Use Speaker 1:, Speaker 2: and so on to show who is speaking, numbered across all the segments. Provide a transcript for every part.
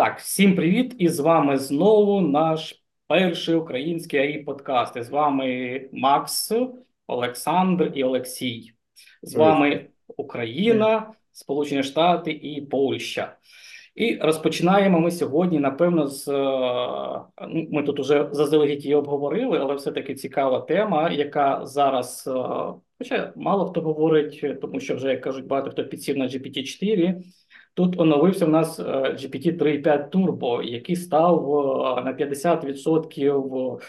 Speaker 1: Так, всім привіт! І з вами знову наш перший український АІ подкаст. І з вами Макс, Олександр і Олексій. З вами Україна, Сполучені Штати і Польща. І розпочинаємо ми сьогодні, напевно, з е, ну, ми тут уже заздалегідь її обговорили, але все-таки цікава тема, яка зараз, е, хоча мало хто говорить, тому що вже як кажуть, багато хто підсів на GPT-4. Тут оновився в нас е, GPT 3.5 Turbo, який став на 50%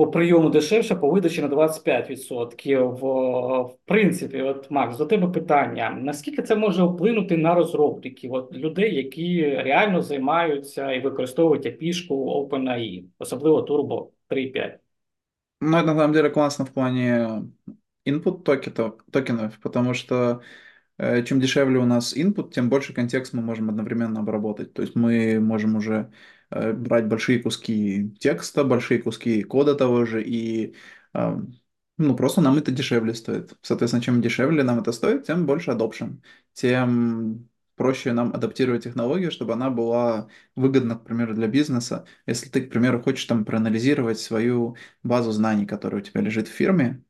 Speaker 1: по прийому дешевше, по видачі на 25%. В принципі, от Макс, до тебе питання: наскільки це може вплинути на розробників, от людей, які реально займаються і використовують API-шку OpenAI, особливо Turbo 3.5?
Speaker 2: Ну, это на самом деле классно в плане input токенов, потому что Э, чем дешевле у нас input, тем больше контекст мы можем одновременно обработать. То есть мы можем уже э, брать большие куски текста, большие куски кода того же, и ну, просто нам это дешевле стоит. Соответственно, чем дешевле нам это стоит, тем больше adoption, тем проще нам адаптировать технологию, чтобы она была выгодна, к примеру, для бизнеса. Если ты, к примеру, хочешь там проанализировать свою базу знаний, которая у тебя лежит в фирме,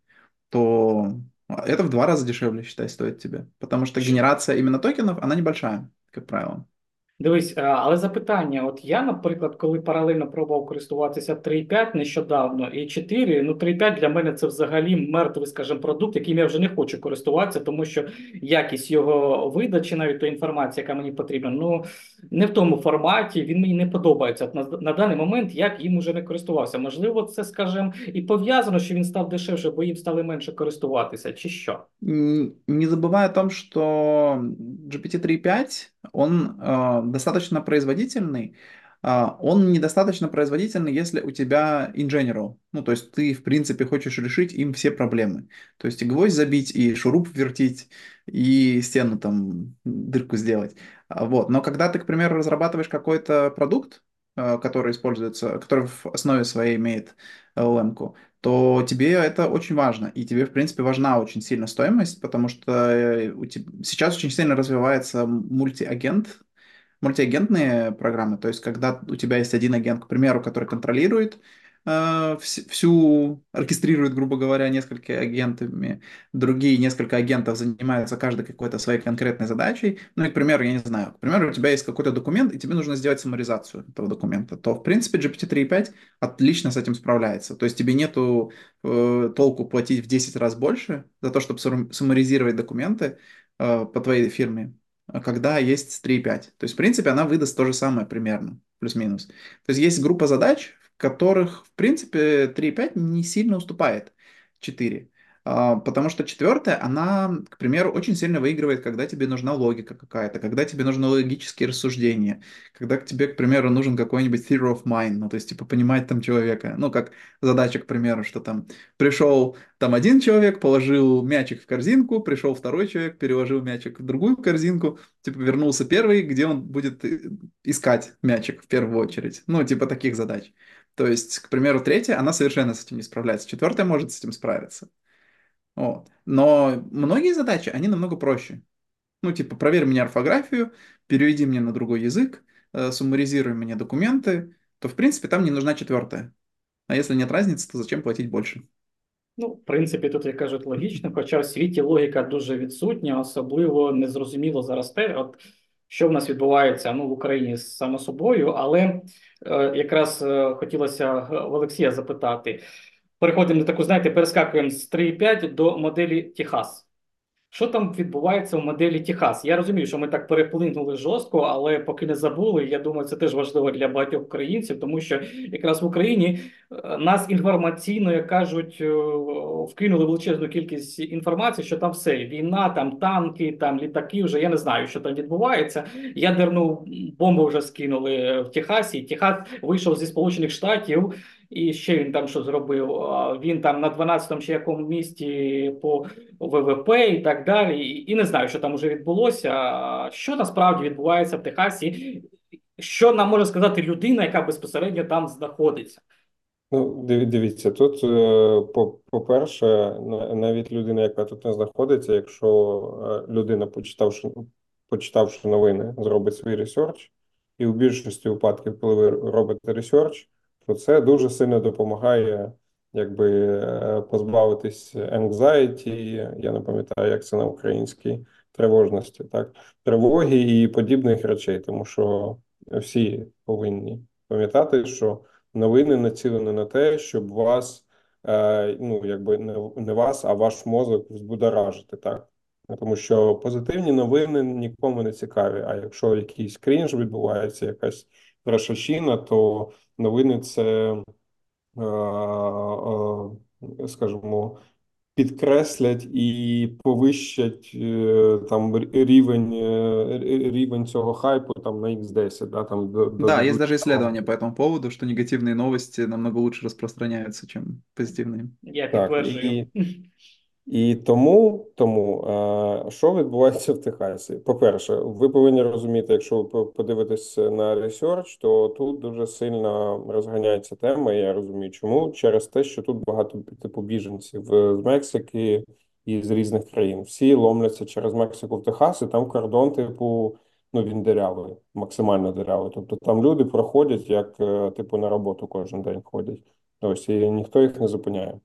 Speaker 2: то это в два раза дешевле, считай, стоит тебе. Потому что генерация именно токенов, она небольшая, как правило.
Speaker 1: Дивись, е, але запитання: от я, наприклад, коли паралельно пробував користуватися 3.5 нещодавно і 4, ну 3.5 для мене це взагалі мертвий, скажімо, продукт, яким я вже не хочу користуватися, тому що якість його видачі, навіть та інформація, яка мені потрібна, ну не в тому форматі, він мені не подобається. На, на даний момент як їм уже не користувався. Можливо, це, скажімо, і пов'язано, що він став дешевше, бо їм стали менше користуватися, чи що?
Speaker 2: Не забувай о том, що GPT 3.5 он э, достаточно производительный, э, он недостаточно производительный, если у тебя in general. Ну, то есть ты, в принципе, хочешь решить им все проблемы. То есть и гвоздь забить, и шуруп вертить, и стену там, дырку сделать. А, вот. Но когда ты, к примеру, разрабатываешь какой-то продукт, который используется, который в основе своей имеет LLM, то тебе это очень важно. И тебе, в принципе, важна очень сильно стоимость, потому что э, у тебя... сейчас очень сильно развивается мультиагент, мультиагентные программы. То есть, когда у тебя есть один агент, к примеру, который контролирует всю оркестрирует, грубо говоря, несколькими агентами, другие несколько агентов занимаются каждой какой-то своей конкретной задачей. Ну и, к примеру, я не знаю, к примеру, у тебя есть какой-то документ, и тебе нужно сделать саморизацию этого документа, то, в принципе, GPT 3.5 отлично с этим справляется. То есть тебе нету э, толку платить в 10 раз больше за то, чтобы саморизировать документы э, по твоей фирме, когда есть 3.5. То есть, в принципе, она выдаст то же самое примерно, плюс-минус. То есть есть группа задач, которых, в принципе, 3.5 не сильно уступает 4. А, потому что четвертая, она, к примеру, очень сильно выигрывает, когда тебе нужна логика какая-то, когда тебе нужны логические рассуждения, когда к тебе, к примеру, нужен какой-нибудь theory of mind, ну, то есть, типа, понимать там человека. Ну, как задача, к примеру, что там пришел там один человек, положил мячик в корзинку, пришел второй человек, переложил мячик в другую корзинку, типа, вернулся первый, где он будет э, искать мячик в первую очередь. Ну, типа, таких задач. То есть, к примеру, третья, она совершенно с этим не справляется. Четвертая может с этим справиться. Вот. Но многие задачи, они намного проще. Ну, типа, проверь мне орфографию, переведи мне на другой язык, э, суммаризируй мне документы, то, в принципе, там не нужна четвертая. А если нет разницы, то зачем платить больше?
Speaker 1: Ну, в принципі, тут як кажуть логічно, хоча в світі логіка дуже відсутня, особливо незрозуміло зараз те, от що в нас відбувається ну, в Україні само собою, але е, якраз е, хотілося в Олексія запитати. Переходимо до таку, знаєте, перескакуємо з 3.5 до моделі Техас. Що там відбувається в моделі Техас? Я розумію, що ми так переплинули жорстко, але поки не забули, я думаю, це теж важливо для багатьох українців, тому що якраз в Україні е, нас інформаційно, як кажуть, е, вкинули величезну кількість інформації, що там все війна, там танки, там літаки. Вже я не знаю, що там відбувається. Ядерну бомбу вже скинули в Техасі. Техас вийшов зі Сполучених Штатів. І ще він там що зробив? Він там на 12-му чи якому місті по ВВП і так далі. І не знаю, що там вже відбулося. Що насправді відбувається в Техасі? Що нам може сказати людина, яка безпосередньо там знаходиться?
Speaker 3: Ну, дивіться, тут, е, по-перше, навіть людина, яка тут не знаходиться, якщо е, людина, почитавши почитавши новини, зробить свій research І у більшості випадків, коли ви робите research, то це дуже сильно допомагає якби е, позбавитись anxiety, я не пам'ятаю, як це на українській тривожності, так, тривоги і подібних речей, тому що всі повинні пам'ятати, що новини націлені на те, щоб вас, е, ну якби не вас, а ваш мозок взбудоражити, так. Тому що позитивні новини нікому не цікаві. А якщо якийсь крінж відбувається, якась рашачина, то новини це, е, е, скажімо, підкреслять і повищать е, там рівень рівень цього хайпу там на X10. Да, там,
Speaker 2: до, да до... есть даже исследования по этому поводу, что негативные новости намного лучше распространяются, чем позитивные.
Speaker 1: Я підтверджую.
Speaker 3: Так, і... і тому, тому що відбувається в Техасі? По-перше, ви повинні розуміти, якщо ви подивитесь на ресерч, то тут дуже сильно розганяється тема. Я розумію, чому через те, що тут багато типу біженців з Мексики і з різних країн. Всі ломляться через Мексику в Техас, і там кордон, типу, ну він дирявий, максимально дирявий. Тобто там люди проходять як е, типу на роботу кожен день ходять. Ось і ніхто їх не зупиняє.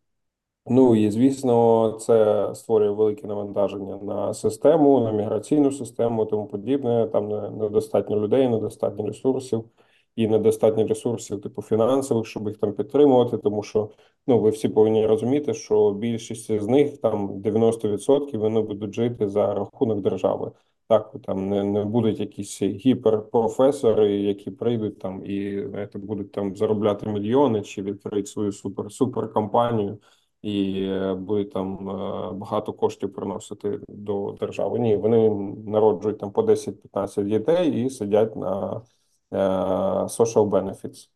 Speaker 3: Ну і звісно, це створює велике навантаження на систему, на міграційну систему, тому подібне. Там недостатньо людей, недостатньо ресурсів і недостатньо ресурсів, типу фінансових, щоб їх там підтримувати. Тому що ну ви всі повинні розуміти, що більшість з них там 90% вони будуть жити за рахунок держави. Так, там не не будуть якісь гіперпрофесори, які прийдуть там і знаєте, будуть там заробляти мільйони чи відкриють свою супер суперкомпанію і е, будуть там е, багато коштів приносити до держави. Ні, вони народжують там по 10-15 дітей і сидять на е, social benefits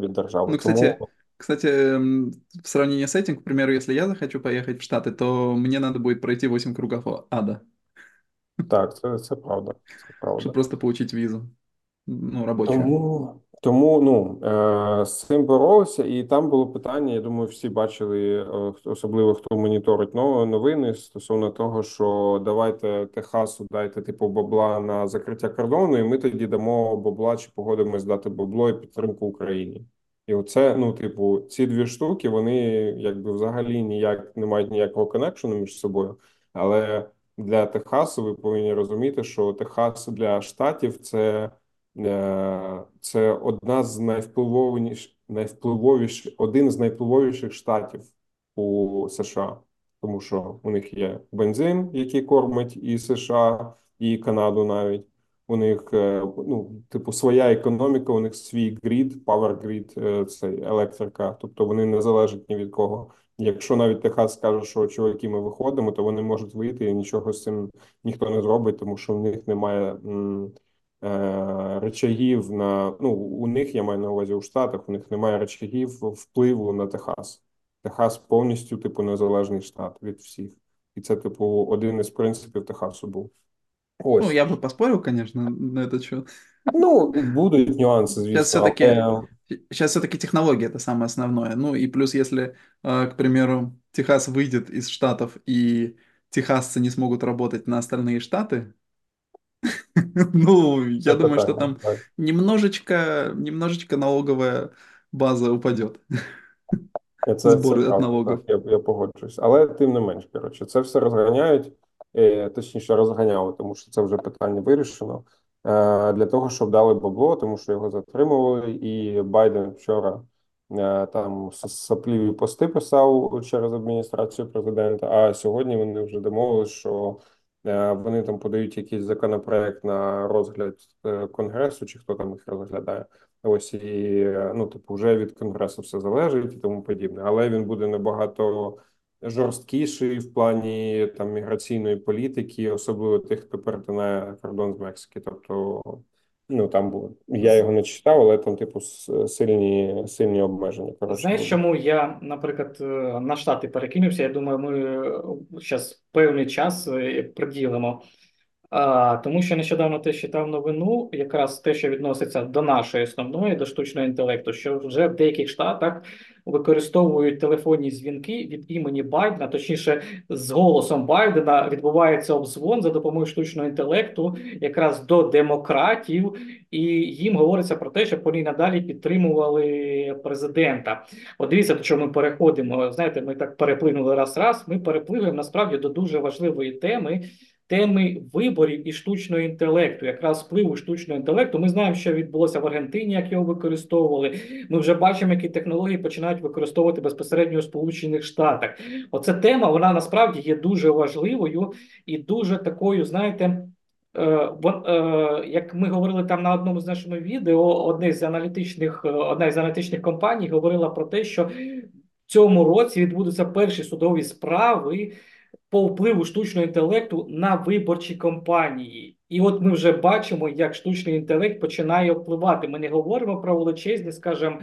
Speaker 3: від держави.
Speaker 2: Ну, кстати, Тому... Кстати, в сравнении с этим, к примеру, если я захочу поехать в Штаты, то мне надо будет пройти 8 кругов ада.
Speaker 3: Так, це це правда. Це правда.
Speaker 2: Щоб просто получить візу. Ну, робочу.
Speaker 3: Тому тому ну е, з цим боролися, і там було питання. Я думаю, всі бачили, е, особливо хто моніторить новини стосовно того, що давайте Техасу дайте типу бабла на закриття кордону, і ми тоді дамо бабла чи погодимось дати бабло і підтримку Україні. І оце, ну, типу, ці дві штуки, вони якби взагалі ніяк не мають ніякого коннекшену між собою. Але для Техасу ви повинні розуміти, що Техас для штатів це. Е, це одна з найвпливовіших, найвпливовіших, один з найвпливовіших штатів у США, тому що у них є бензин, який кормить і США, і Канаду навіть. У них е, ну, типу, своя економіка, у них свій грід, power grid, е, це електрика, тобто вони не залежать ні від кого. Якщо навіть Техас скаже, що чуваки, ми виходимо, то вони можуть вийти і нічого з цим ніхто не зробить, тому що в них немає. М речагів на ну у них я маю на увазі у Штатах. У них немає речагів впливу на Техас. Техас повністю типу незалежний штат від всіх, і це типу один із принципів Техасу був.
Speaker 2: Ось. Ну, я бы поспорил, конечно, на этот счет.
Speaker 3: Ну, будут нюансы,
Speaker 2: Сейчас все-таки, але... сейчас все-таки технология это самое основное. Ну и плюс, если, э, к примеру, Техас выйдет из штатов и техасцы не смогут работать на остальные штаты, Ну, я думаю, что там немножечко, немножечко налоговая база упадет.
Speaker 3: Це, Збори від налогів. Я я погоджуюсь. Але тим не менш, коротше, це все розганяють, е, точніше, розганяли, тому що це вже питання вирішено. Е, для того, щоб дали бабло, тому що його затримували, і Байден вчора е, там сапліві пости писав через адміністрацію президента. А сьогодні вони вже домовилися, що вони там подають якийсь законопроект на розгляд е, конгресу, чи хто там їх розглядає. Ось і ну, типу, вже від конгресу все залежить і тому подібне, але він буде набагато жорсткіший в плані там міграційної політики, особливо тих, хто перетинає кордон з Мексики. Тобто, ну там було я його не читав, але там, типу, сильні сильні обмеження.
Speaker 1: Коротше. Знаєш, чому я, наприклад, е, на штати перекинувся? Я думаю, ми зараз певний час приділимо А, тому що нещодавно теж читав новину, якраз те, що відноситься до нашої основної, до штучного інтелекту, що вже в деяких штатах використовують телефонні дзвінки від імені Байдена, точніше, з голосом Байдена відбувається обзвон за допомогою штучного інтелекту, якраз до демократів, і їм говориться про те, щоб вони надалі підтримували президента. От дивіться, до чого ми переходимо. Знаєте, ми так переплинули раз-раз. Ми перепливаємо насправді до дуже важливої теми теми виборів і штучного інтелекту, якраз впливу штучного інтелекту. Ми знаємо, що відбулося в Аргентині, як його використовували. Ми вже бачимо, які технології починають використовувати безпосередньо у Сполучених Штатах. Оця тема вона насправді є дуже важливою і дуже такою, знаєте. Е, е, як ми говорили там на одному з нашого відео, одне з аналітичних одна з аналітичних компаній говорила про те, що в цьому році відбудуться перші судові справи по впливу штучного інтелекту на виборчі кампанії. І от ми вже бачимо, як штучний інтелект починає впливати. Ми не говоримо про величезні, скажімо,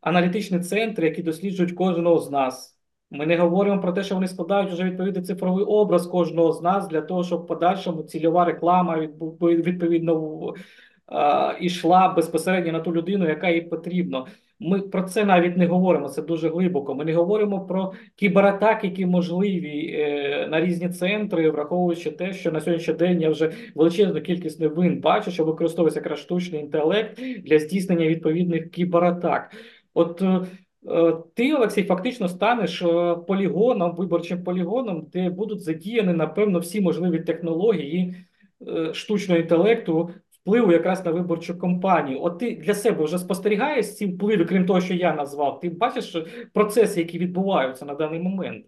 Speaker 1: аналітичні центри, які досліджують кожного з нас. Ми не говоримо про те, що вони складають вже відповідний цифровий образ кожного з нас для того, щоб в подальшому цільова реклама відповідно йшла безпосередньо на ту людину, яка їй потрібно. Ми про це навіть не говоримо. Це дуже глибоко. Ми не говоримо про кібератаки, які можливі е, на різні центри, враховуючи те, що на сьогоднішній день я вже величезну кількість новин бачу, що використовується якраз штучний інтелект для здійснення відповідних кібератак. От е, е, ти, Олексій, фактично станеш е, полігоном, виборчим полігоном, де будуть задіяні, напевно, всі можливі технології штучного інтелекту впливу якраз на виборчу кампанію. От ти для себе вже спостерігаєш ці впливи, крім того, що я назвав. Ти бачиш процеси, які відбуваються на даний момент.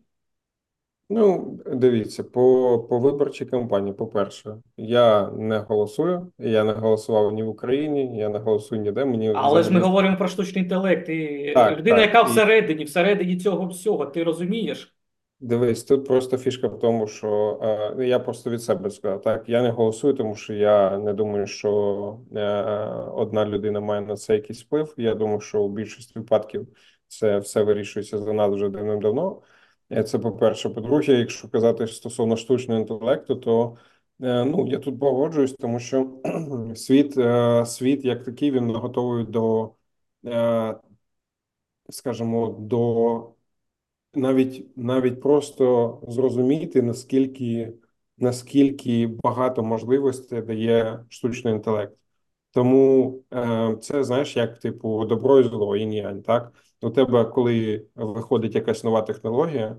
Speaker 3: Ну, дивіться, по по виборчій кампанії, по-перше, я не голосую, я не голосував ні в Україні, я не голосую ніде. Мені
Speaker 1: Але взагалі... ж ми говоримо про штучний інтелект. І
Speaker 3: так,
Speaker 1: людина,
Speaker 3: так,
Speaker 1: яка
Speaker 3: і...
Speaker 1: всередині, всередині цього всього, ти розумієш?
Speaker 3: Дивись, тут просто фішка в тому, що е, я просто від себе сказав. Так, я не голосую, тому що я не думаю, що е, одна людина має на це якийсь вплив. Я думаю, що у більшості випадків це все вирішується за нас вже давним-давно. Е, це по-перше. По-друге, якщо казати стосовно штучного інтелекту, то е, ну я тут погоджуюсь, тому що світ, е, світ як такий, він готовий до, е, скажімо, до навіть навіть просто зрозуміти, наскільки наскільки багато можливостей дає штучний інтелект. Тому е, це знаєш, як типу добро і зло, інь-янь, так у тебе, коли виходить якась нова технологія.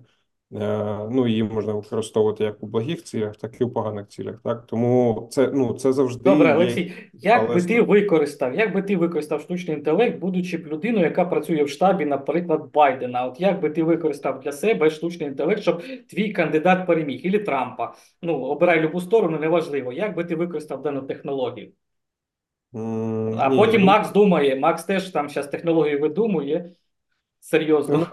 Speaker 3: Е, ну, її можна використовувати як у благих цілях, так і у поганих цілях. Так тому це ну це завжди
Speaker 1: добре. Олексій, як але... би ти використав, як би ти використав штучний інтелект, будучи б людиною, яка працює в штабі, наприклад, Байдена? От як би ти використав для себе штучний інтелект, щоб твій кандидат переміг Ілі Трампа? Ну обирай любу сторону, неважливо. Як би ти використав дану технологію?
Speaker 3: Mm,
Speaker 1: а
Speaker 3: ні,
Speaker 1: потім
Speaker 3: ну...
Speaker 1: Макс думає, Макс теж там зараз технологію видумує серйозно.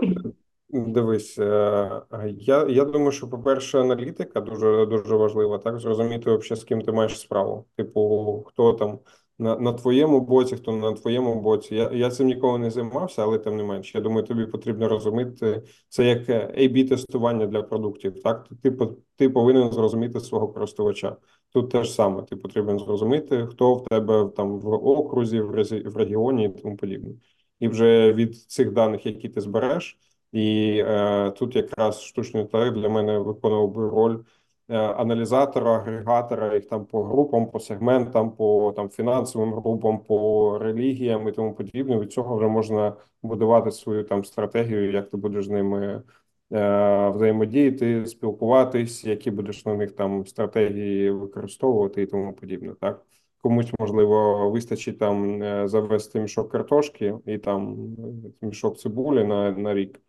Speaker 3: Дивись, е, я я думаю, що, по-перше, аналітика дуже дуже важлива, так зрозуміти, взагалі, з ким ти маєш справу. Типу, хто там на на твоєму боці, хто на твоєму боці. Я я цим ніколи не займався, але тим не менше. Я думаю, тобі потрібно розуміти це як ab тестування для продуктів. Так, ти ти повинен зрозуміти свого користувача. Тут теж саме ти потрібен зрозуміти, хто в тебе там в окрузі, в регіоні і тому подібне. І вже від цих даних, які ти збереш. І е, тут якраз штучний інтелект для мене виконував би роль е, аналізатора, агрегатора їх там по групам, по сегментам, по там фінансовим групам, по релігіям і тому подібне. Від цього вже можна будувати свою там стратегію, як ти будеш з ними е, взаємодіяти, спілкуватись, які будеш на них там стратегії використовувати і тому подібне. Так комусь можливо вистачить там е, завести мішок картошки і там мішок цибулі на, на рік.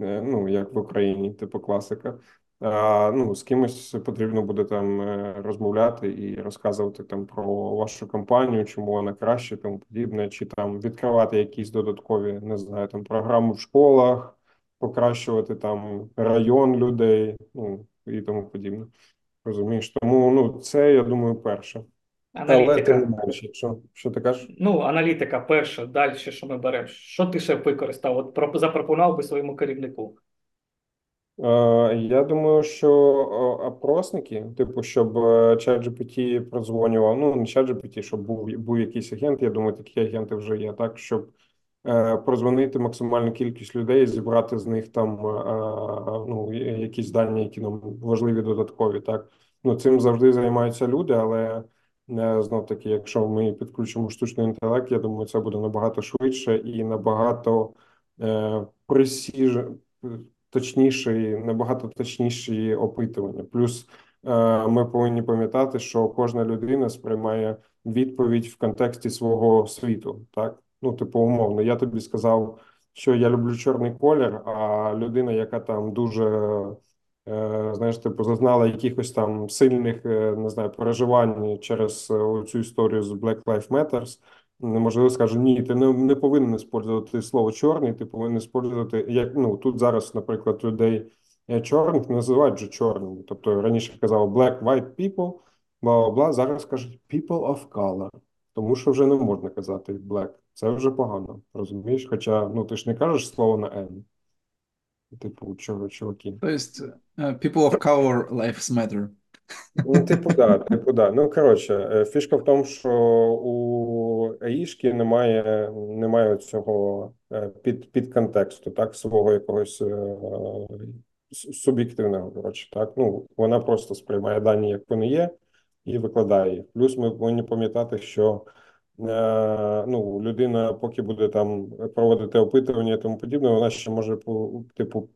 Speaker 3: Е, ну як в Україні, типу класика. А, Ну з кимось потрібно буде там е, розмовляти і розказувати там про вашу компанію, чому вона краще, тому подібне, чи там відкривати якісь додаткові, не знаю, там програми в школах, покращувати там район людей, ну і тому подібне. Розумієш, тому ну це я думаю, перше.
Speaker 1: Аналітика. Але
Speaker 3: тим не менше, що що ти кажеш?
Speaker 1: Ну, аналітика перша, далі, що ми беремо. Що ти ще використав? От запропонував би своєму керівнику?
Speaker 3: Е, Я думаю, що опросники, типу, щоб е, ChatGPT продзвонював, ну не ChatGPT, щоб був був якийсь агент. Я думаю, такі агенти вже є, так щоб е, прозвонити максимальну кількість людей, зібрати з них там ну, якісь дані, які нам важливі додаткові. Так ну цим завжди займаються люди, але знов таки, якщо ми підключимо штучний інтелект, я думаю, це буде набагато швидше і набагато е, пресіж точніші, набагато точніші опитування. Плюс е, ми повинні пам'ятати, що кожна людина сприймає відповідь в контексті свого світу. Так, ну типу, умовно, я тобі сказав, що я люблю чорний колір, а людина, яка там дуже. Е, знаєш, типу, зазнала якихось там сильних е, не знаю переживань через цю історію з Black Lives Matter, неможливо скаже, ні, ти не не повинен використовувати слово чорний, ти повинен використовувати, як ну тут зараз, наприклад, людей е, чорних називають вже чорними. Тобто раніше казав black, white people, бла бла зараз кажуть people of color, тому що вже не можна казати black. Це вже погано, розумієш? Хоча ну ти ж не кажеш слово на N. Типу, чуваки.
Speaker 2: То есть people of color lives matter.
Speaker 3: Ну, типу, да, типу, да. Ну, коротше, е, фішка в тому, що у Аїшки немає немає цього е, під під контексту, так, свого якогось е, суб'єктивного, коротше, так. Ну, вона просто сприймає дані, як вони є, і викладає їх. Плюс ми повинні пам'ятати, що ну, людина, поки буде там проводити опитування і тому подібне, вона ще може типу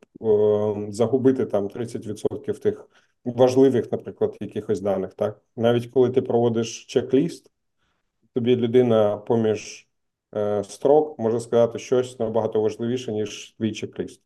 Speaker 3: загубити там 30% тих важливих, наприклад, якихось даних. Так, навіть коли ти проводиш чек-ліст, тобі людина поміж е, строк може сказати щось набагато важливіше, ніж твій чек-ліст.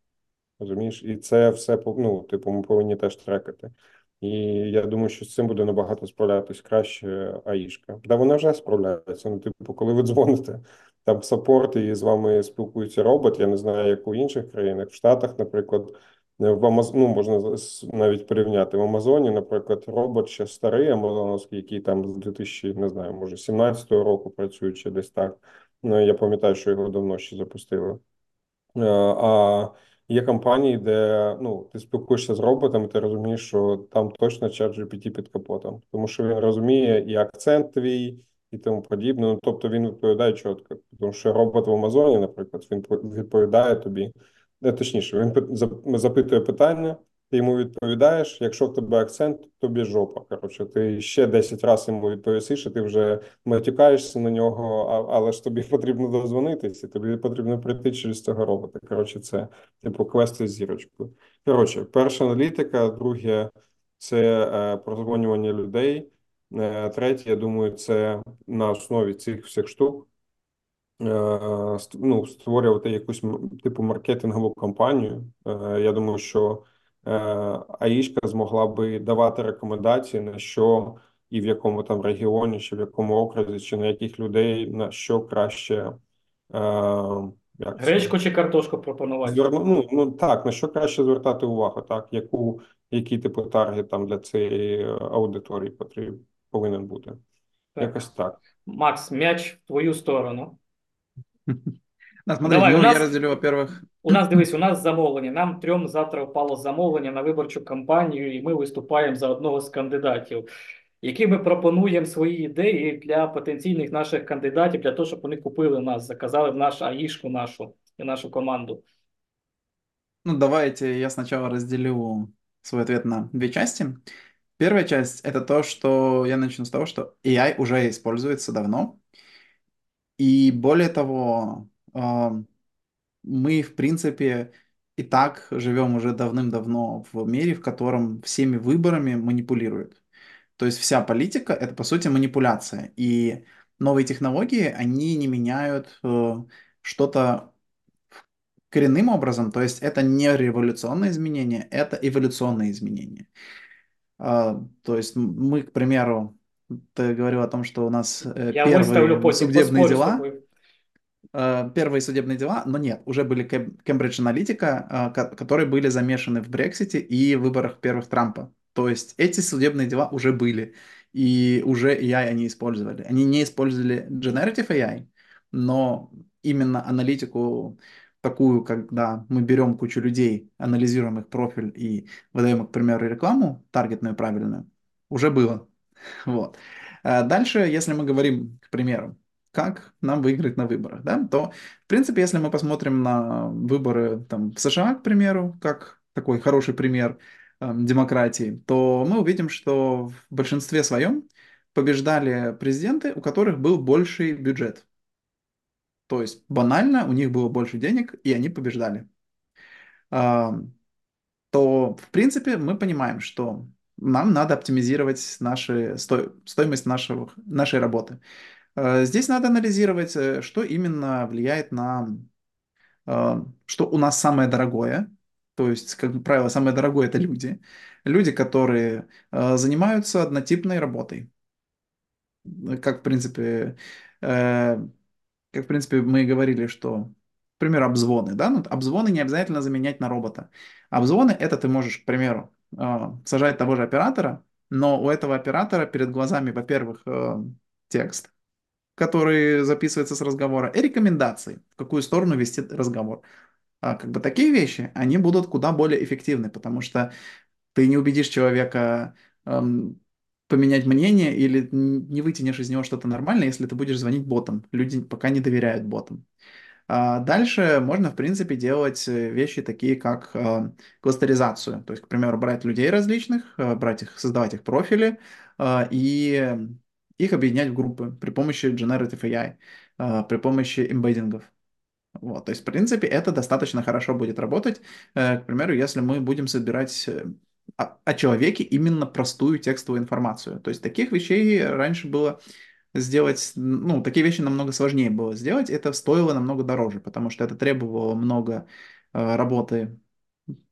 Speaker 3: Розумієш? І це все ну, типу, ми повинні теж трекати. І я думаю, що з цим буде набагато справлятись краще Аїшка. Да, вона вже справляється. Ну, типу, коли ви дзвоните там в саппорт і з вами спілкується робот, я не знаю, як у інших країнах, в Штатах, наприклад, в Амаз... ну, можна навіть порівняти в Амазоні, наприклад, робот ще старий Амазоновський, який там з 2000, не знаю, може 17 року працює чи десь так. Ну, я пам'ятаю, що його давно ще запустили. Е, а Є компанії, де ну ти спілкуєшся з роботами, ти розумієш, що там точно чат GPT під капотом, тому що він розуміє і акцент твій, і тому подібне. Ну тобто він відповідає чітко, тому що робот в Амазоні, наприклад, він відповідає тобі, не точніше, він запитує питання. Ти йому відповідаєш, якщо в тебе акцент, тобі жопа. Коротше, ти ще 10 разів йому відповісиш, і ти вже матюкаєшся на нього, але ж тобі потрібно дозвонитися, тобі потрібно прийти через цього робота. Коротше, це типу квести з зірочкою. Коротше, перша аналітика, друге це е, прозвонювання людей. Е, третє, я думаю, це на основі цих всіх штук. Е, ну, створювати якусь типу маркетингову кампанію. Е, я думаю, що Е, Аїшка змогла би давати рекомендації на що і в якому там регіоні, чи в якому окрузі, чи на яких людей на що краще.
Speaker 1: Е, як Гречку чи картошку пропонувати?
Speaker 3: Зверну, ну, ну так, на що краще звертати увагу, так, яку, який типу таргет там для цієї аудиторії потрібен, повинен бути. Так. Якось так.
Speaker 1: Макс, м'яч в твою сторону.
Speaker 2: Ну, смотри, Давай, ну, у нас, я розділю, во-первых.
Speaker 1: У нас дивись, у нас замовлення. Нам трьом завтра впало замовлення на виборчу кампанію, і ми виступаємо за одного з кандидатів, які ми пропонуємо свої ідеї для потенційних наших кандидатів, для того, щоб вони купили нас, заказали в нашу аїшку нашу і нашу команду.
Speaker 2: Ну, давайте я сначала разделю свой ответ на две части. Первая часть — это то, что я начну с того, что AI уже используется давно. И более того, мы, в принципе, и так живем уже давным-давно в мире, в котором всеми выборами манипулируют. То есть вся политика — это, по сути, манипуляция. И новые технологии, они не меняют э, что-то коренным образом. То есть это не революционные изменения, это эволюционные изменения. Э, то есть мы, к примеру, ты говорил о том, что у нас э, Я первые судебные дела... Э, первые судебные дела, но нет, уже были Кембридж Аналитика, э, которые были замешаны в Брексите и выборах первых Трампа. То есть эти судебные дела уже были, и уже AI они использовали. Они не использовали Generative AI, но именно аналитику такую, когда мы берем кучу людей, анализируем их профиль и выдаем, к примеру, рекламу таргетную правильную, уже было. Вот. А Дальше, если мы говорим, к примеру, как нам выиграть на выборах, да, то, в принципе, если мы посмотрим на выборы там, в США, к примеру, как такой хороший пример эм, демократии, то мы увидим, что в большинстве своем побеждали президенты, у которых был больший бюджет. То есть банально у них было больше денег, и они побеждали. Ам, То, в принципе, мы понимаем, что нам надо оптимизировать наши, сто- стоимость нашего, нашей работы. Э, Здесь надо анализировать, э, что именно влияет на, э, что у нас самое дорогое. То есть, как правило, самое дорогое это люди. Люди, которые занимаются однотипной работой. Как, в принципе, как, в принципе, мы говорили, что, к примеру, обзвоны, да, ну, обзвоны не обязательно заменять на робота. Обзвоны, это ты можешь, к примеру, сажать того же оператора, но у этого оператора перед глазами, во-первых, текст, который записывается с разговора, и рекомендации, в какую сторону вести разговор. А как бы такие вещи, они будут куда более эффективны, потому что ты не убедишь человека эм, поменять мнение или не вытянешь из него что-то нормальное, если ты будешь звонить ботам. Люди пока не доверяют ботам. А дальше можно, в принципе, делать э, вещи такие, как э, кластеризацию. То есть, к примеру, брать людей различных, э, брать их, создавать их профили э, и их объединять в группы при помощи Generative AI, э, при помощи эмбеддингов. Вот, то есть, в принципе, это достаточно хорошо будет работать. Э, К примеру, если мы будем собирать э, о, человеке именно простую текстовую информацию. То есть таких вещей раньше было сделать, ну, такие вещи намного сложнее было сделать, это стоило намного дороже, потому что это требовало много э, работы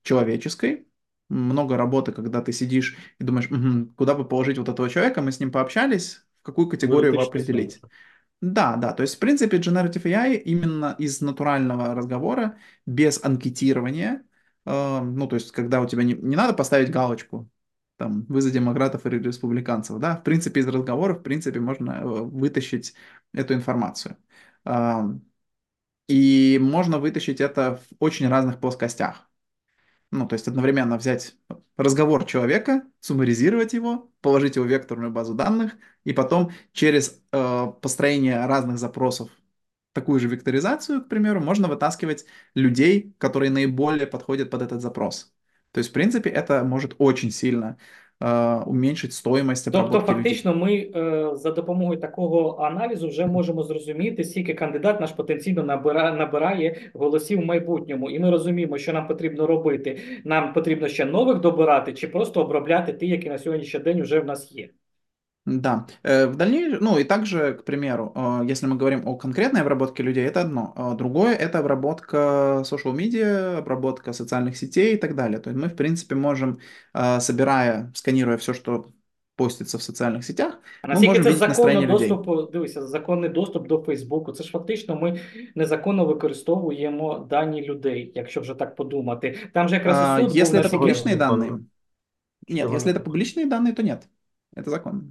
Speaker 2: человеческой, много работы, когда ты сидишь и думаешь, «Мгм, куда бы положить вот этого человека, мы с ним пообщались, в какую категорию его определить. Да, да, то есть, в принципе, Generative AI именно из натурального разговора, без анкетирования, э, ну, то есть, когда у тебя не, не надо поставить галочку, там, вы за демократов или республиканцев, да, в принципе, из разговоров, в принципе, можно э, вытащить эту информацию. А, И можно вытащить это в очень разных плоскостях. Ну, то есть одновременно взять разговор человека, суммаризировать его, положить его в векторную базу данных, и потом через э, построение разных запросов, такую же векторизацию, к примеру, можно вытаскивать людей, которые наиболее подходят под этот запрос. То есть, в принципе, это может очень сильно уменьшить стоимость
Speaker 1: Тобто, фактично, ми е, за допомогою такого аналізу вже можемо зрозуміти, скільки кандидат наш потенційно набира, набирає голосів в майбутньому. І ми розуміємо, що нам потрібно робити. Нам потрібно ще нових добирати, чи просто обробляти ті, які на сьогоднішній день вже в нас є.
Speaker 2: Да, Э, в дальнейшем, ну и также, к примеру, э, если мы говорим о конкретной обработке людей, это одно. А Другое — это обработка social media, обработка социальных сетей и так далее. То есть мы, в принципе, можем, э, собирая, сканируя все, что постится в социальных сетях,
Speaker 1: А
Speaker 2: мы
Speaker 1: наскільки
Speaker 2: можем
Speaker 1: це
Speaker 2: видеть настроение
Speaker 1: законно
Speaker 2: людей.
Speaker 1: доступ, дивися, законний доступ до Фейсбуку. Це ж фактично ми незаконно використовуємо дані людей, якщо вже так подумати. Там же якраз
Speaker 2: А,
Speaker 1: і суд був
Speaker 2: Если это
Speaker 1: наскільки
Speaker 2: публичные
Speaker 3: законно.
Speaker 2: данные, нет,
Speaker 3: Чего
Speaker 2: если это
Speaker 3: не
Speaker 2: публичные данные, то нет. Это законно.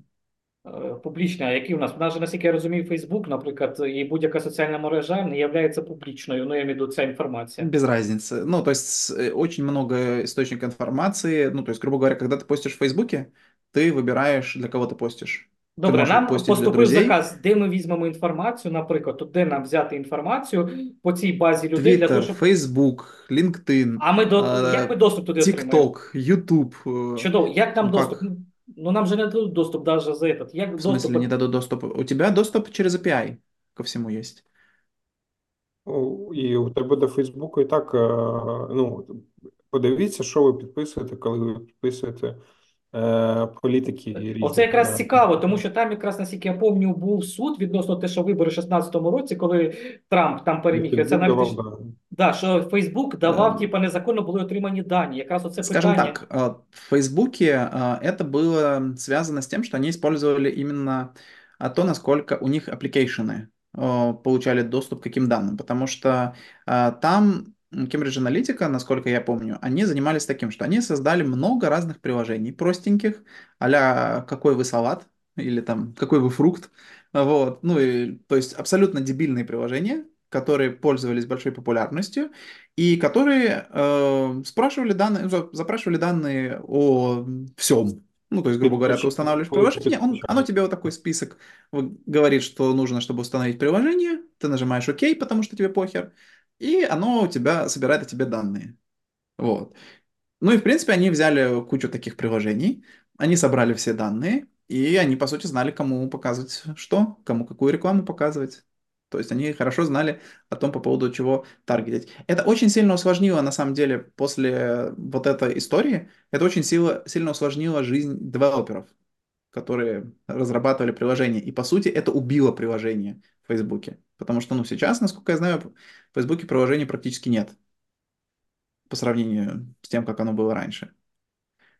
Speaker 1: е, публічні. А які у нас? У нас же, наскільки я розумію, Фейсбук, наприклад, і будь-яка соціальна мережа не є публічною. Ну, я маю в виду ця інформація.
Speaker 2: Без разницы. Ну, то есть э, очень много источников информации. Ну, то есть, грубо говоря, когда ты постишь в Фейсбуке, ты выбираешь, для кого ты постишь. Ты
Speaker 1: Добре,
Speaker 2: можешь
Speaker 1: нам
Speaker 2: постить для
Speaker 1: поступив
Speaker 2: друзей.
Speaker 1: заказ, де ми візьмемо інформацію, наприклад, то де нам взяти інформацію по цій базі людей для того,
Speaker 2: Твиттер,
Speaker 1: щоб.
Speaker 2: Фейсбук, LinkedIn,
Speaker 1: А ми до
Speaker 2: е,
Speaker 1: як ми доступ туди отримаємо?
Speaker 2: TikTok, YouTube. е,
Speaker 1: Чудово, як нам
Speaker 2: Ну,
Speaker 1: доступ?
Speaker 2: Как?
Speaker 1: Ну нам же не дадуть доступ навіть за этот. Як
Speaker 2: В смысле
Speaker 1: доступ?
Speaker 2: не дадут доступ? У тебя доступ через API ко всему есть.
Speaker 3: Ну, І у тебе до Фейсбуку і так, е, ну, подивіться, що ви підписуєте, коли ви підписуєте політики і різні.
Speaker 1: Оце якраз
Speaker 3: е,
Speaker 1: цікаво, тому що там якраз, наскільки я пам'ятаю, був суд відносно те, що вибори в 16-му році, коли Трамп там переміг. І Це
Speaker 3: Фейсбук давав,
Speaker 1: аналітич...
Speaker 3: да.
Speaker 1: да, що Фейсбук давав,
Speaker 2: Ем.
Speaker 1: типа, незаконно були отримані дані. Якраз оце
Speaker 2: Скажем
Speaker 1: питання.
Speaker 2: так, э, в Фейсбуке э, это было связано с тем, что они использовали именно а, то, насколько у них аппликейшены э, получали доступ к каким данным, потому что э, там м, Cambridge Analytica, насколько я помню, они занимались таким, что они создали много разных приложений простеньких, а «какой вы салат» или там «какой вы фрукт», вот, ну и, то есть абсолютно дебильные приложения, которые пользовались большой популярностью и которые э, спрашивали данные, за- запрашивали данные о всем. Ну, то есть, грубо говоря, ты устанавливаешь приложение, он, оно тебе вот такой список говорит, что нужно, чтобы установить приложение, ты нажимаешь ОК, потому что тебе похер, и оно у тебя собирает о тебе данные. Вот. Ну и, в принципе, они взяли кучу таких приложений, они собрали все данные, и они, по сути, знали, кому показывать что, кому какую рекламу показывать. То есть они хорошо знали о том, по поводу чего таргетить. Это очень сильно усложнило, на самом деле, после вот этой истории, это очень сильно, сильно усложнило жизнь девелоперов, которые разрабатывали приложение. И, по сути, это убило приложение в Фейсбуке. Потому что, ну, сейчас, насколько я знаю, в Фейсбуке приложений практически нет по сравнению с тем, как оно было раньше.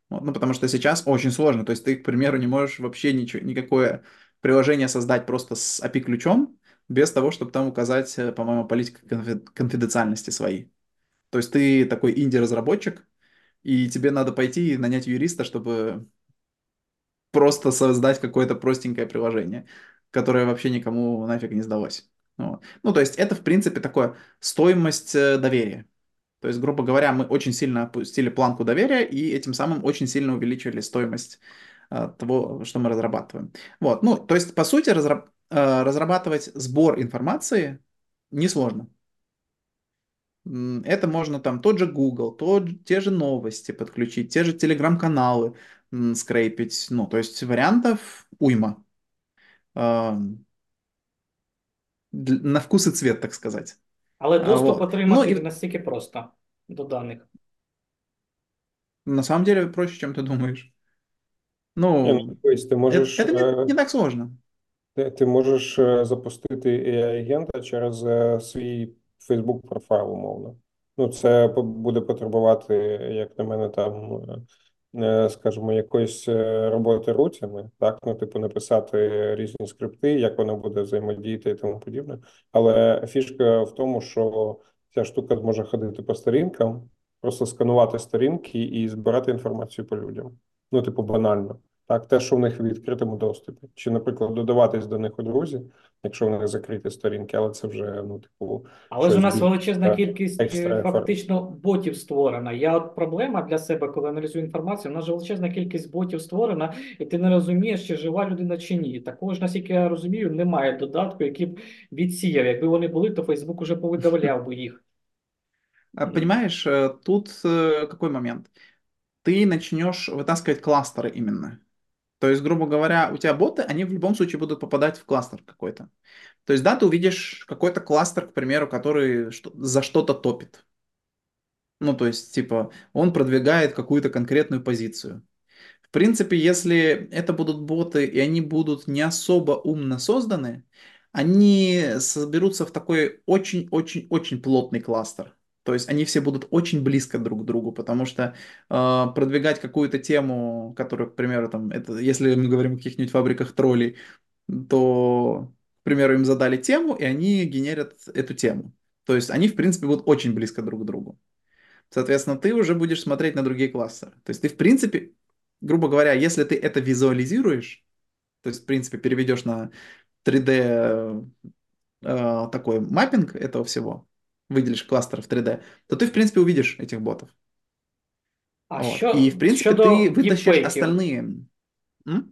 Speaker 2: Вот, ну, потому что сейчас очень сложно. То есть ты, к примеру, не можешь вообще ничего, никакое приложение создать просто с API-ключом, без того, чтобы там указать, э, по-моему, политику конфи- конфиденциальности своей. То есть ты такой инди-разработчик, и тебе надо пойти и нанять юриста, чтобы просто создать какое-то простенькое приложение, которое вообще никому нафиг не сдалось. Вот. Ну, то есть это, в принципе, такое стоимость э, доверия. То есть, грубо говоря, мы очень сильно опустили планку доверия и этим самым очень сильно увеличили стоимость э, того, что мы разрабатываем. Вот, ну, то есть, по сути, разра- э, разрабатывать сбор информации несложно. Это можно там тот же Google, тот, те же новости подключить, те же телеграм-каналы скрейпить. Ну, то есть вариантов уйма. Ам, дл- На вкус и цвет, так сказать.
Speaker 1: Але
Speaker 2: А,
Speaker 1: доступ
Speaker 2: вот. Ну,
Speaker 1: отримати
Speaker 2: і
Speaker 1: не настільки просто до даних.
Speaker 2: на самом деле проще, чем ты думаешь.
Speaker 3: Ні, ну,
Speaker 2: Ну,
Speaker 3: дивись, ти
Speaker 2: это,
Speaker 3: можеш
Speaker 2: это не,
Speaker 3: е,
Speaker 2: не так сложно.
Speaker 3: Ти, ти можеш е, запустити AI-агента через е, свій Facebook профайл, умовно. Ну, це по- буде потребувати, як на мене, там, е, е, скажімо, якоїсь е, роботи руцями, так, ну, типу, написати різні скрипти, як вона буде взаємодіяти і тому подібне. Але фішка в тому, що ця штука зможе ходити по сторінкам, просто сканувати сторінки і збирати інформацію по людям. Ну, типу, банально. Так, те, що в них в відкритому доступі. Чи, наприклад, додаватись до них у друзі, якщо в них закриті сторінки, але це вже, ну, типу,
Speaker 1: Але ж у
Speaker 3: щось
Speaker 1: нас
Speaker 3: більш
Speaker 1: величезна
Speaker 3: е,
Speaker 1: кількість е,
Speaker 3: екстра ефорт.
Speaker 1: фактично ботів створена. Я от проблема для себе, коли аналізую інформацію, у нас же величезна кількість ботів створена, і ти не розумієш, чи жива людина чи ні. Такого ж, наскільки я розумію, немає додатку, який б відсіяв. Якби вони були, то Фейсбук уже повидавляв би їх.
Speaker 2: А,
Speaker 1: М.
Speaker 2: Понимаешь, э, тут э, какой момент? Ты начнешь вытаскивать кластеры именно. То есть, грубо говоря, у тебя боты, они в любом случае будут попадать в кластер какой-то. То есть, да, ты увидишь какой-то кластер, к примеру, который за что-то топит. Ну, то есть, типа, он продвигает какую-то конкретную позицию. В принципе, если это будут боты, и они будут не особо умно созданы, они соберутся в такой очень-очень-очень плотный кластер. То есть они все будут очень близко друг к другу, потому что э, продвигать какую-то тему, которую, к примеру, там, это, если мы говорим о каких-нибудь фабриках троллей, то, к примеру, им задали тему, и они генерят эту тему. То есть они, в принципе, будут очень близко друг к другу. Соответственно, ты уже будешь смотреть на другие кластеры. То есть ты, в принципе, грубо говоря, если ты это визуализируешь, то есть, в принципе, переведешь на 3D э, такой маппинг этого всего, выделишь кластер в 3D, то ты, в принципе, увидишь этих ботов.
Speaker 1: А
Speaker 2: Вот.
Speaker 1: що
Speaker 2: И, в принципе,
Speaker 1: щодо
Speaker 2: ты вытащишь
Speaker 1: діпфейків?
Speaker 2: остальные. М?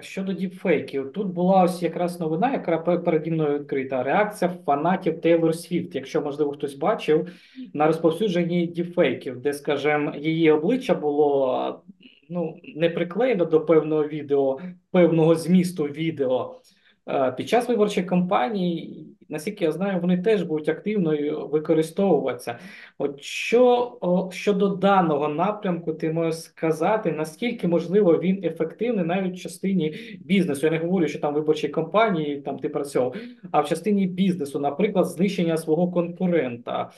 Speaker 1: Щодо діпфейків, тут була ось якраз новина, яка пе- переді мною відкрита. Реакція фанатів Тейлор Свіфт, якщо, можливо, хтось бачив, на розповсюдженні діпфейків, де, скажімо, її обличчя було ну, не приклеєно до певного відео, певного змісту відео. Е, Під час виборчої кампанії, наскільки я знаю, вони теж будуть активно використовуватися. От що щодо даного напрямку, ти можеш сказати, наскільки можливо він ефективний навіть в частині бізнесу? Я не говорю, що там виборчі кампанії там ти працював, а в частині бізнесу, наприклад, знищення свого конкурента.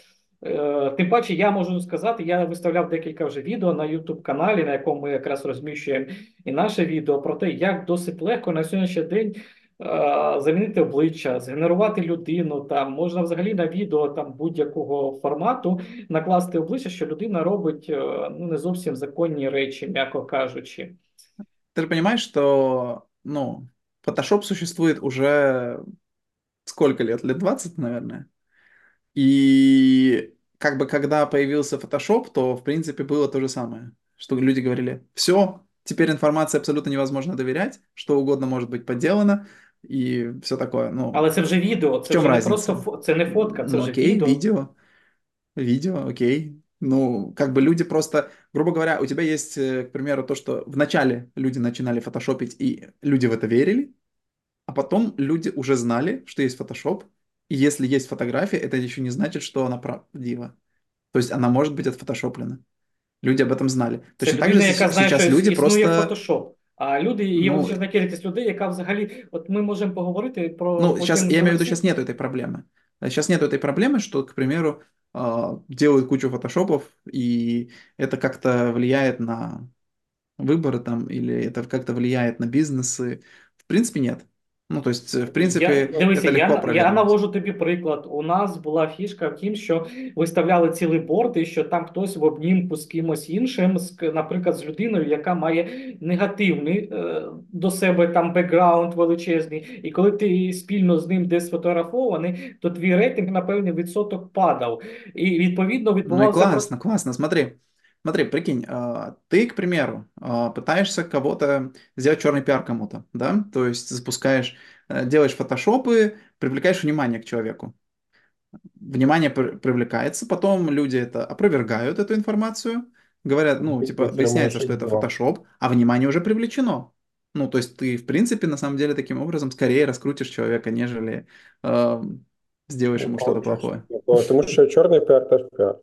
Speaker 1: Е, Тим паче, я можу сказати, я виставляв декілька вже відео на YouTube каналі, на якому ми якраз розміщуємо і наше відео про те, як досить легко на сьогоднішній день замінити обличчя, згенерувати людину. Там можна взагалі на відео там будь-якого формату накласти обличчя, що людина робить е, ну не зовсім законні речі, м'яко кажучи.
Speaker 2: Ты же понимаешь, что, ну, Photoshop существует уже сколько лет? Лет 20, наверное. И как бы когда появился Photoshop, то в принципе было то же самое, что люди говорили, все, теперь информации абсолютно невозможно доверять, что угодно может быть подделано и все такое. Ну,
Speaker 1: Але це вже відео,
Speaker 2: в
Speaker 1: це
Speaker 2: чем
Speaker 1: вже не
Speaker 2: разница?
Speaker 1: просто фо- це не фотка, це
Speaker 2: Ну
Speaker 1: вже
Speaker 2: окей,
Speaker 1: відео.
Speaker 2: видео, видео, окей. Ну, как бы люди просто, грубо говоря, у тебя есть, э, к примеру, то, что вначале люди начинали фотошопить, и люди в это верили, а потом люди уже знали, что есть Photoshop, и если есть фотография, это еще не значит, что она правдива. То есть она может быть отфотошоплена. Люди об этом знали.
Speaker 1: Це
Speaker 2: Точно так же
Speaker 1: людина, яка
Speaker 2: с-
Speaker 1: знає,
Speaker 2: сейчас
Speaker 1: що
Speaker 2: люди
Speaker 1: існує
Speaker 2: просто...
Speaker 1: Photoshop. А люди, є
Speaker 2: Ну,
Speaker 1: величезна кількість людей, яка взагалі, от ми можемо поговорити про
Speaker 2: Ну,
Speaker 1: потім
Speaker 2: сейчас, я имею в виду,
Speaker 1: про це.
Speaker 2: сейчас нету этой проблемы. Сейчас нету этой проблемы, что, к примеру, а, делают кучу фотошопов, и это как-то влияет на выборы там, или это как-то влияет на бизнесы. В принципе, нет. Ну, то есть, в принципе,
Speaker 1: Я, дивися,
Speaker 2: это легко
Speaker 1: я, я навожу тобі приклад. У нас була фішка в тім, що виставляли цілий борт, і що там хтось в обнімку з кимось іншим, наприклад, з людиною, яка має негативний е, до себе там бекграунд величезний. І коли ти спільно з ним десь сфотографований, то твій рейтинг на певний відсоток падав. І відповідно
Speaker 2: Ну
Speaker 1: відбувався
Speaker 2: классно, классно. Смотри, смотри, прикинь, а, ты, к примеру, а, пытаешься кого-то сделать черный пиар кому-то, да? То есть запускаешь, э, делаешь фотошопы, привлекаешь внимание к человеку. Внимание при- привлекается, потом люди это опровергают эту информацию, говорят, ну,
Speaker 3: Ты
Speaker 2: типа,
Speaker 3: прям
Speaker 2: выясняется,
Speaker 3: очень
Speaker 2: что это
Speaker 3: прав.
Speaker 2: фотошоп, а внимание уже привлечено. Ну, то есть ты, в принципе, на самом деле, таким образом скорее раскрутишь человека, нежели э, сделаешь ему что-то плохое.
Speaker 3: Ну, Тому що чорний піар теж піар.
Speaker 1: І
Speaker 3: Чому?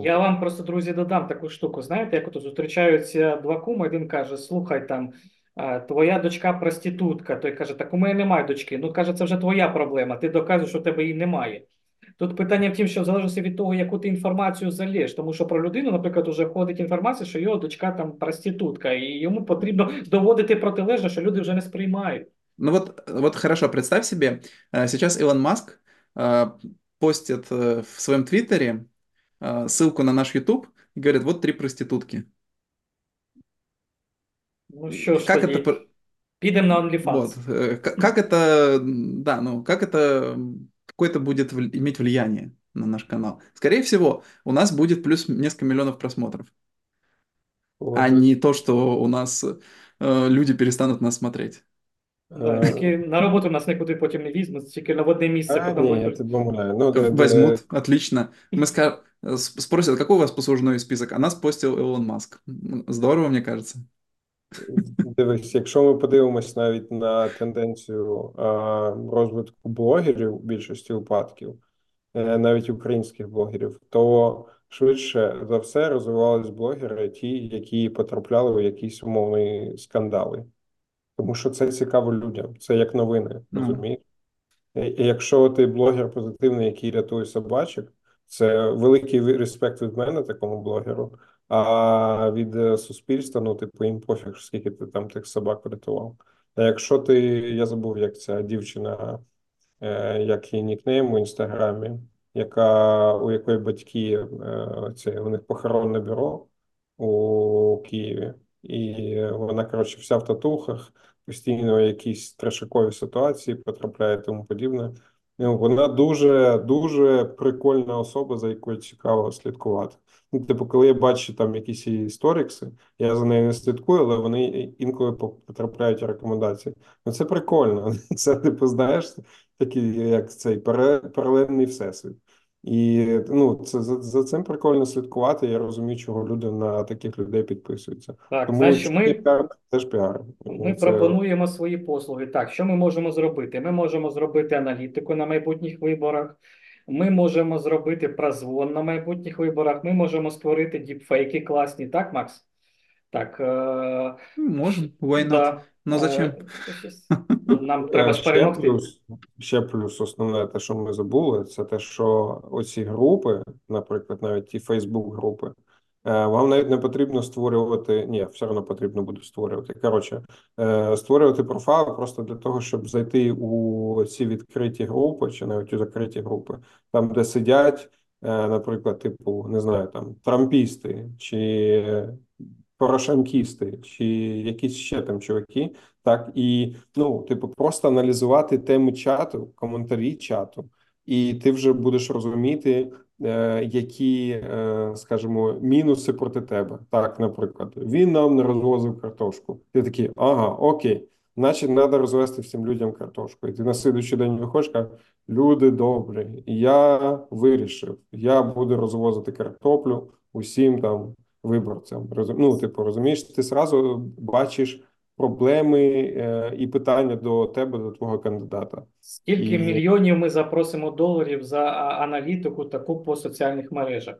Speaker 1: Я вам просто, друзі, додам таку штуку. Знаєте, як от зустрічаються два куми, один каже: слухай, там е, твоя дочка проститутка. Той каже, так у мене немає дочки. Ну каже, це вже твоя проблема. Ти доказуєш, що у тебе її немає. Тут питання в тім, що в залежності від того, яку ти інформацію залєш, тому що про людину, наприклад, вже ходить інформація, що його дочка там проститутка, і йому потрібно доводити протилежне, що люди вже не сприймають.
Speaker 2: Ну вот, вот хорошо, представь себе, э, сейчас Илон Маск э, постит э, в своем твиттере э, ссылку на наш YouTube и говорит, вот три проститутки.
Speaker 1: Ну що ж
Speaker 2: Как
Speaker 1: тоді,
Speaker 2: это,
Speaker 1: підемо на
Speaker 2: вот,
Speaker 1: OnlyFans.
Speaker 2: э, к- как это, да, ну, как это какое-то будет вл- иметь влияние на наш канал? Скорее всего, у нас будет плюс несколько миллионов просмотров, а не то, что у нас э, люди перестанут нас смотреть.
Speaker 1: Да,
Speaker 3: Е,
Speaker 1: тільки на роботу нас нікуди потім не візьмуть, тільки на одне місце
Speaker 3: А,
Speaker 1: потім
Speaker 3: ні, я
Speaker 1: ведуть.
Speaker 3: тебе умоляю. Ну,
Speaker 2: Возьмут, отлично. Мы ска- с- спросят, какой у вас послужной список? А нас постил Илон Маск. М, Здорово, мне кажется.
Speaker 3: Дивись, якщо ми подивимось навіть на тенденцію а, розвитку блогерів в більшості випадків, е, навіть українських блогерів, то швидше за все розвивались блогери, ті, які потрапляли у якісь умовні скандали. Тому що це цікаво людям, це як новини, розумієш? І і якщо ти блогер позитивний, який рятує собачок, це великий респект від мене, такому блогеру. А від е, суспільства, ну, типу, їм пофіг, скільки ти там тих собак врятував. А якщо ти, я забув, як ця дівчина, е, як її нікнейм у інстаграмі, яка у якої батьки е, це у них похоронне бюро у Києві, і вона, коротше, вся в татухах, постійно якісь трешакові ситуації потрапляє тому подібне. Ну, вона дуже дуже прикольна особа, за якою цікаво слідкувати. Ну, типу, коли я бачу там якісь її сторікси, я за нею не слідкую, але вони інколи потрапляють рекомендації. Ну це прикольно. Це, типу, знаєш, такий як цей паралельний всесвіт. І ну, це за, за цим прикольно слідкувати. Я розумію, чого люди на таких людей підписуються.
Speaker 1: Так,
Speaker 3: Тому
Speaker 1: значить, ми,
Speaker 3: піар теж піар.
Speaker 1: ми
Speaker 3: Це-
Speaker 1: пропонуємо свої послуги. Так, що ми можемо зробити? Ми можемо зробити аналітику на майбутніх виборах. Ми можемо зробити прозвон на майбутніх виборах. Ми можемо створити діпфейки класні, так, Макс? Так. Е,
Speaker 2: Можем, why not?
Speaker 1: да.
Speaker 2: Но зачем?
Speaker 1: Е, Нам треба
Speaker 3: Е, Ще плюс, ще плюс основне, те, що ми забули, це те, що оці групи, наприклад, навіть ті Фейсбук-групи, е, вам навіть не потрібно створювати, ні, все одно потрібно буде створювати. Коротше, е, створювати профайл просто для того, щоб зайти у ці відкриті групи, чи навіть у закриті групи, там, де сидять, е, наприклад, типу, не знаю, там трампісти, чи порошенкісти, чи якісь ще там чуваки, так і ну, типу, просто аналізувати теми чату, коментарі чату, і ти вже будеш розуміти, е, які, е, скажімо, мінуси проти тебе. Так, наприклад, він нам не розвозив картошку. Ти такий, ага, окей, значить, треба розвести всім людям картошку. І ти на слідуючий день виходиш, кажеш, люди добрі, я вирішив, я буду розвозити картоплю усім там виборцям. Розум... Ну, типу, розумієш, ти зразу бачиш проблеми е, і питання до тебе, до твого кандидата.
Speaker 1: Скільки
Speaker 3: І-
Speaker 1: мільйонів ми запросимо доларів за а- аналітику таку по соціальних мережах?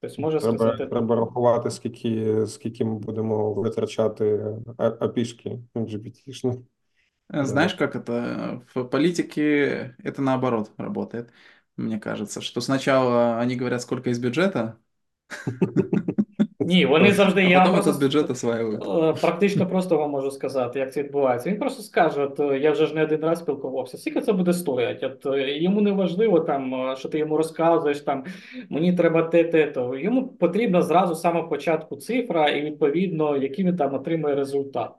Speaker 1: Тобто, може
Speaker 3: Треба,
Speaker 1: сказати,
Speaker 3: треба рахувати, скільки, скільки ми будемо витрачати а- апішки GPT-шні.
Speaker 2: Э, Знаешь, как это? В политике это наоборот работает, мне кажется, что сначала они говорят, сколько из бюджета,
Speaker 1: ні, вони завжди я просто-
Speaker 2: бюджет осваивают.
Speaker 1: Е, Практично просто вам можу сказати, як це відбувається. Він просто скаже: от е, я вже ж не один раз спілкувався. Скільки це буде стояти? От е, йому не важливо там, що ти йому розказуєш там. Мені треба те, те, то. Йому потрібно зразу з самого початку цифра і відповідно, який він там отримує результат.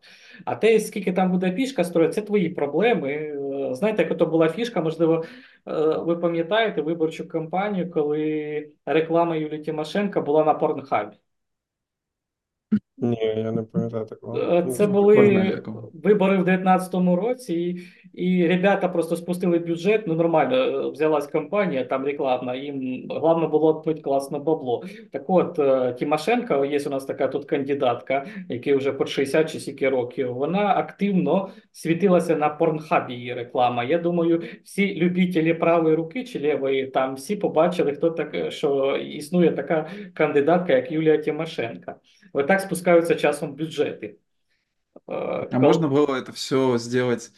Speaker 1: А те, скільки там буде фішка строїти, це твої проблеми. Знаєте, як ото була фішка, можливо, ви пам'ятаєте виборчу кампанію, коли реклама Юлії Тимошенко була на порнхабі.
Speaker 3: Ні, я не пам'ятаю такого.
Speaker 1: Е, Це були вибори в 19-му році, і, і ребята просто спустили бюджет. Ну нормально е, взялась компанія там рекламна. Їм головне було відбити класне бабло. Так от е, Тимошенко, є у нас така тут кандидатка, який вже по 60 чи скільки років. Вона активно світилася на порнхабі її реклама. Я думаю, всі любителі правої руки чи лівої там всі побачили, хто так, що існує така кандидатка, як Юлія Тимошенко. Отак спускаються часом бюджети. Е,
Speaker 2: А
Speaker 1: кол-
Speaker 2: можно было это все сделать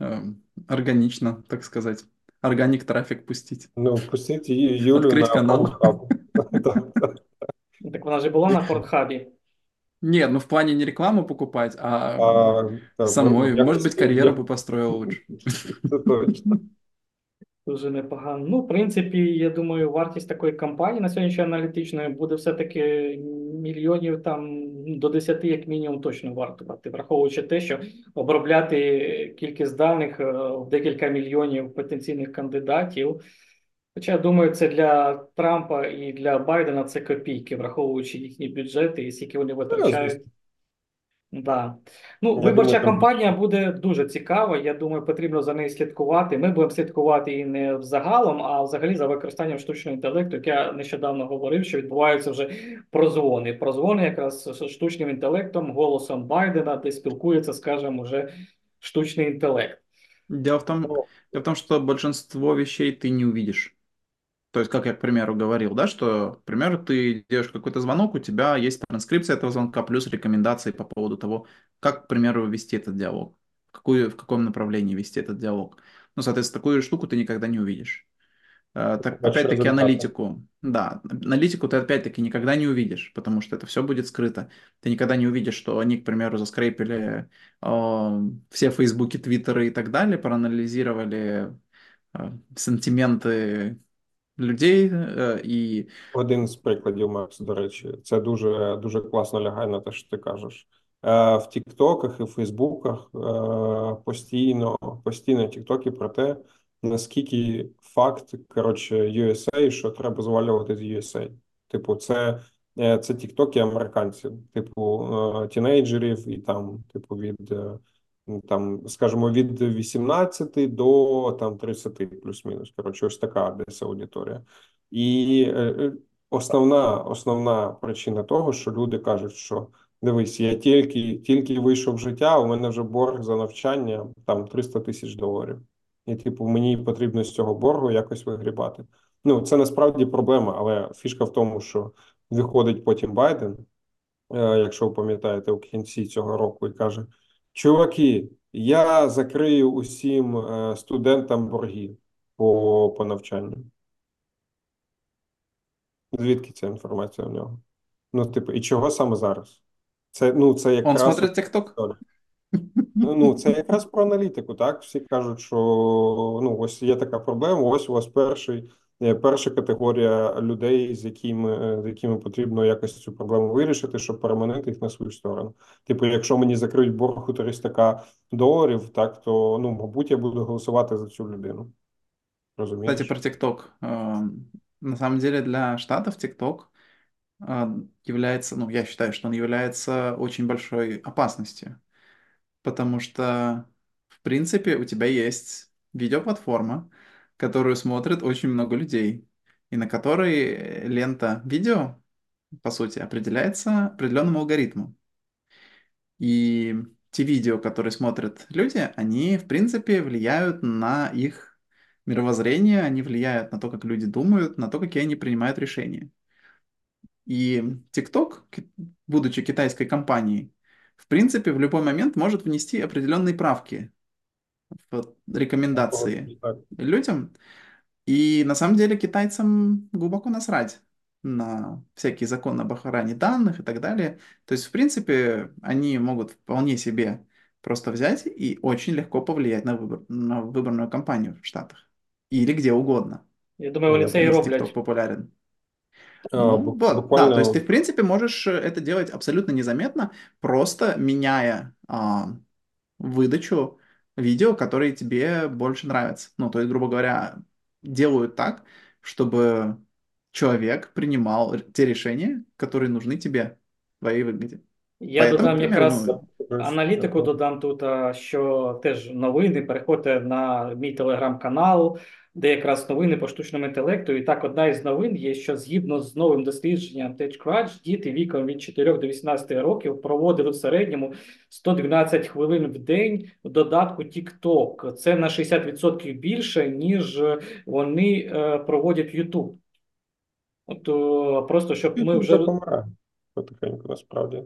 Speaker 2: эм, органично, так сказать, органик трафик пустить.
Speaker 3: Ну, пустіть Ю- Юлю
Speaker 2: Відкрить
Speaker 3: на
Speaker 2: канал.
Speaker 3: Pornhub. Так, так.
Speaker 1: Так вона ж була на Портхабі.
Speaker 2: Нет, ну в плане не рекламу покупать, а
Speaker 3: А, так,
Speaker 2: самой,
Speaker 3: якось-
Speaker 2: может быть, карьеру
Speaker 3: як-
Speaker 2: бы построил лучше.
Speaker 3: Це точно.
Speaker 1: Дуже непогано. Ну, в принципі, я думаю, вартість такої компанії на сьогоднішній аналітичної буде все-таки мільйонів там до 10 як мінімум точно вартувати, враховуючи те, що обробляти кількість даних е, в декілька мільйонів потенційних кандидатів. Хоча, я думаю, це для Трампа і для Байдена це копійки, враховуючи їхні бюджети і скільки вони витрачають. Да. Ну,
Speaker 3: Я
Speaker 1: виборча
Speaker 3: думаю, там-
Speaker 1: кампанія буде дуже цікава. Я думаю, потрібно за нею слідкувати. Ми будемо слідкувати і не взагалом, а взагалі за використанням штучного інтелекту, як я нещодавно говорив, що відбуваються вже прозвони. Прозвони якраз з штучним інтелектом, голосом Байдена, де спілкується, скажімо, вже штучний інтелект.
Speaker 2: Дело в том, дело в том, что большинство вещей ты не увидишь. То есть, как я, к примеру, говорил, да, что, к примеру, ты делаешь какой-то звонок, у тебя есть транскрипция этого звонка, плюс рекомендации по поводу того, как, к примеру, вести этот диалог, в, какую, в каком направлении вести этот диалог. Ну, соответственно, такую штуку ты никогда не увидишь. Э, Так, опять-таки, аналитику, да, аналитику ты опять-таки никогда не увидишь, потому что это все будет скрыто. Ты никогда не увидишь, что они, к примеру, заскрейпили э, все фейсбуки, твиттеры и так далее, проанализировали э, сентименты людей э, и
Speaker 3: Один з прикладів, Макс, до речі, це дуже дуже класно лягає на те, що ти кажеш. Е, В Тіктоках і в Фейсбуках е, постійно, постійно тіктоки про те, наскільки факт, коротше, USA, що треба звалювати з USA. Типу, це, е, це тіктоки американців, типу, е, тінейджерів і там, типу, від. Е, Там, скажімо, від 18 до там 30 плюс-мінус. Коротше, ось така десь аудиторія. І е, е, основна, основна причина того, що люди кажуть, що дивись, я тільки, тільки вийшов в життя, у мене вже борг за навчання там 300 тисяч доларів. І, типу, мені потрібно з цього боргу якось вигрібати. Ну, це насправді проблема, але фішка в тому, що виходить потім Байден, е, якщо ви пам'ятаєте, у кінці цього року, і каже: Чуваки, я закрию усім е, студентам борги по, по навчанню. Звідки ця інформація в нього? Ну, типу, і чого саме зараз? Це, ну, це
Speaker 2: он
Speaker 3: якраз
Speaker 2: смотрит ТикТок.
Speaker 3: Ну, ну, це якраз про аналітику, так? Всі кажуть, що ну, ось є така проблема, ось у вас перший, перша категорія людей, з якими, е, з якими потрібно якось цю проблему вирішити, щоб переманити їх на свою сторону. Типу, якщо мені закриють борг у 300к доларів, так, то, ну, мабуть, я буду голосувати за цю людину. розумієш?
Speaker 2: Кстати, про ТикТок. Э, На самом деле для Штатов ТикТок э, является, ну, я считаю, что он является очень большой опасностью, потому что, в принципе, у тебя есть видеоплатформа, которую смотрит очень много людей, и на которой лента видео, по сути, определяется определенным алгоритмом. И те видео, которые смотрят люди, они, в принципе, влияют на их мировоззрение, они влияют на то, как люди думают, на то, какие они принимают решения. И TikTok, будучи китайской компанией, в принципе, в любой момент может внести определенные правки в рекомендации людям. И на самом деле китайцам глубоко насрать на всякие законы об охране данных и так далее. То есть, в принципе, они могут вполне себе просто взять и очень легко повлиять на выбор, на выборную кампанию в Штатах. Или где угодно,
Speaker 1: Я думаю, вони
Speaker 3: Я
Speaker 1: це і
Speaker 2: если
Speaker 1: роблять.
Speaker 2: TikTok популярен.
Speaker 3: А,
Speaker 2: Ну, вот, да, то есть ты, в принципе, можешь это делать абсолютно незаметно, просто меняя а, выдачу видео, которые тебе больше нравятся. Ну, то есть, грубо говоря, делают так, чтобы человек принимал те решения, которые нужны тебе, твоей выгоде.
Speaker 1: Я
Speaker 2: Поэтому,
Speaker 1: додам
Speaker 2: к примеру,
Speaker 1: якраз
Speaker 2: ну,
Speaker 1: аналітику, додам тут, що теж новини. Переходьте на мій телеграм-канал, де якраз новини по штучному інтелекту. І так, одна із новин є, що згідно з новим дослідженням TechCrunch, діти віком від 4 до 18 років проводили в середньому 112 хвилин в день в додатку TikTok. Це на 60% більше, ніж вони е, проводять YouTube. От просто щоб ми вже
Speaker 3: потихеньку, насправді.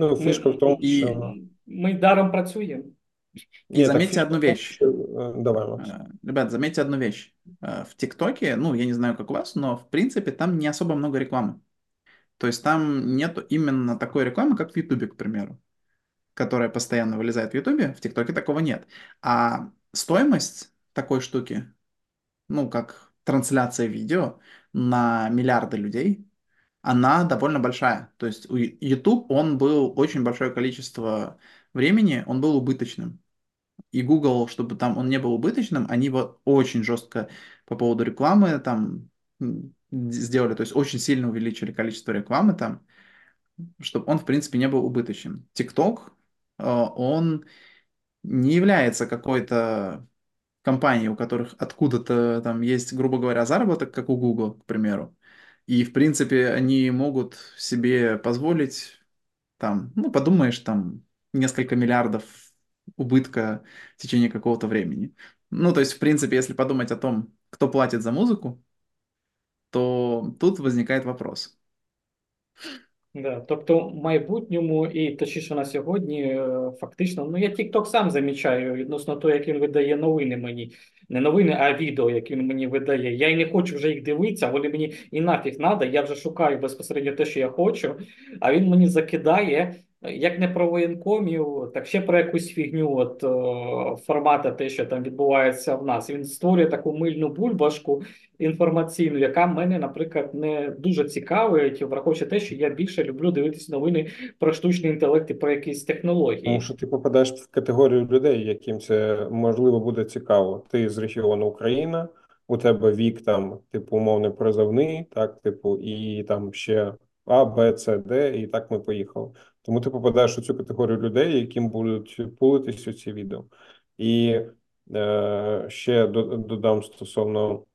Speaker 3: Ну,
Speaker 1: ми,
Speaker 3: фішка в тому,
Speaker 2: І-
Speaker 3: що...
Speaker 1: ми даром працюємо.
Speaker 2: И
Speaker 3: Ні, так
Speaker 2: заметьте
Speaker 3: фішка
Speaker 2: одну
Speaker 3: в тому,
Speaker 2: вещь.
Speaker 3: що... е, Давай, Макс.
Speaker 2: Э, Ребят, заметьте одну вещь. Э, В ТикТоке, ну, я не знаю, как у вас, но, в принципе, там не особо много рекламы. То есть там нету именно такой рекламы, как в Ютубе, к примеру, которая постоянно вылезает в Ютубе. В ТикТоке такого нет. А стоимость такой штуки, ну, как трансляция видео на миллиарды людей, она довольно большая. То есть у YouTube, он был очень большое количество времени, он был убыточным. И Google, чтобы там он не был убыточным, они вот очень жестко по поводу рекламы там сделали, то есть очень сильно увеличили количество рекламы там, чтобы он, в принципе, не был убыточным. TikTok, э, он не является какой-то компанией, у которых откуда-то там есть, грубо говоря, заработок, как у Google, к примеру. И, в принципе, они могут себе позволить там, ну, подумаешь, там несколько миллиардов убытка в течение какого-то времени. Ну, то есть, в принципе, если подумать о том, кто платит за музыку, то тут возникает вопрос.
Speaker 1: Да, тобто в майбутньому і точніше на сьогодні, е, фактично, ну я TikTok сам замічаю відносно того, як він видає новини мені. Не новини, а відео, які він мені видає. Я і не хочу вже їх дивитися, вони мені і нафіг треба. Я вже шукаю безпосередньо те, що я хочу, а він мені закидає. Е, Як не про воєнкомів, так ще про якусь фігню, от о, формата, те, що там відбувається в нас. Він створює таку мильну бульбашку інформаційну, яка мене, наприклад, не дуже цікавить, враховуючи те, що я більше люблю дивитися новини про штучний інтелект і про якісь технології.
Speaker 3: Тому що ти попадаєш в категорію людей, яким це можливо буде цікаво. Ти з регіону Україна, у тебе вік там, типу, умовно призовний, так, типу, і там ще А, Б, С, Д, і так ми поїхали. Тому ти попадаєш у цю категорію людей, яким будуть пулитись ці відео. І е, ще додам стосовно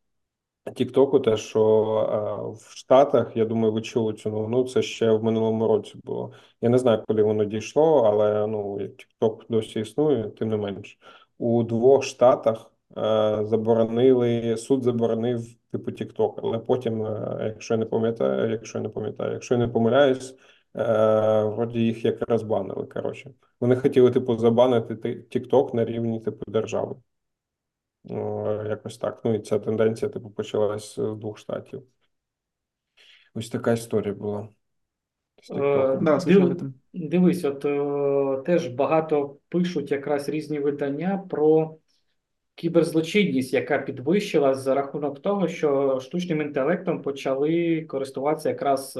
Speaker 3: Тіктоку, те, що е, в Штатах, я думаю, ви чули цю новину, це ще в минулому році було. Я не знаю, коли воно дійшло, але ну TikTok досі існує, тим не менш. У двох штатах е, заборонили, суд заборонив типу TikTok, але потім, е, якщо я не пам'ятаю, якщо я не пам'ятаю, якщо я не помиляюсь, вроді їх якраз банили. Коротше, вони хотіли типу забанити ти- TikTok на рівні типу держави. Якось так. Ну і ця тенденція, типу, почалась з двох штатів. Ось така історія була.
Speaker 1: Е,
Speaker 2: Да,
Speaker 1: див- Дивись, от е, теж багато пишуть якраз різні видання про кіберзлочинність, яка підвищилась за рахунок того, що штучним інтелектом почали користуватися якраз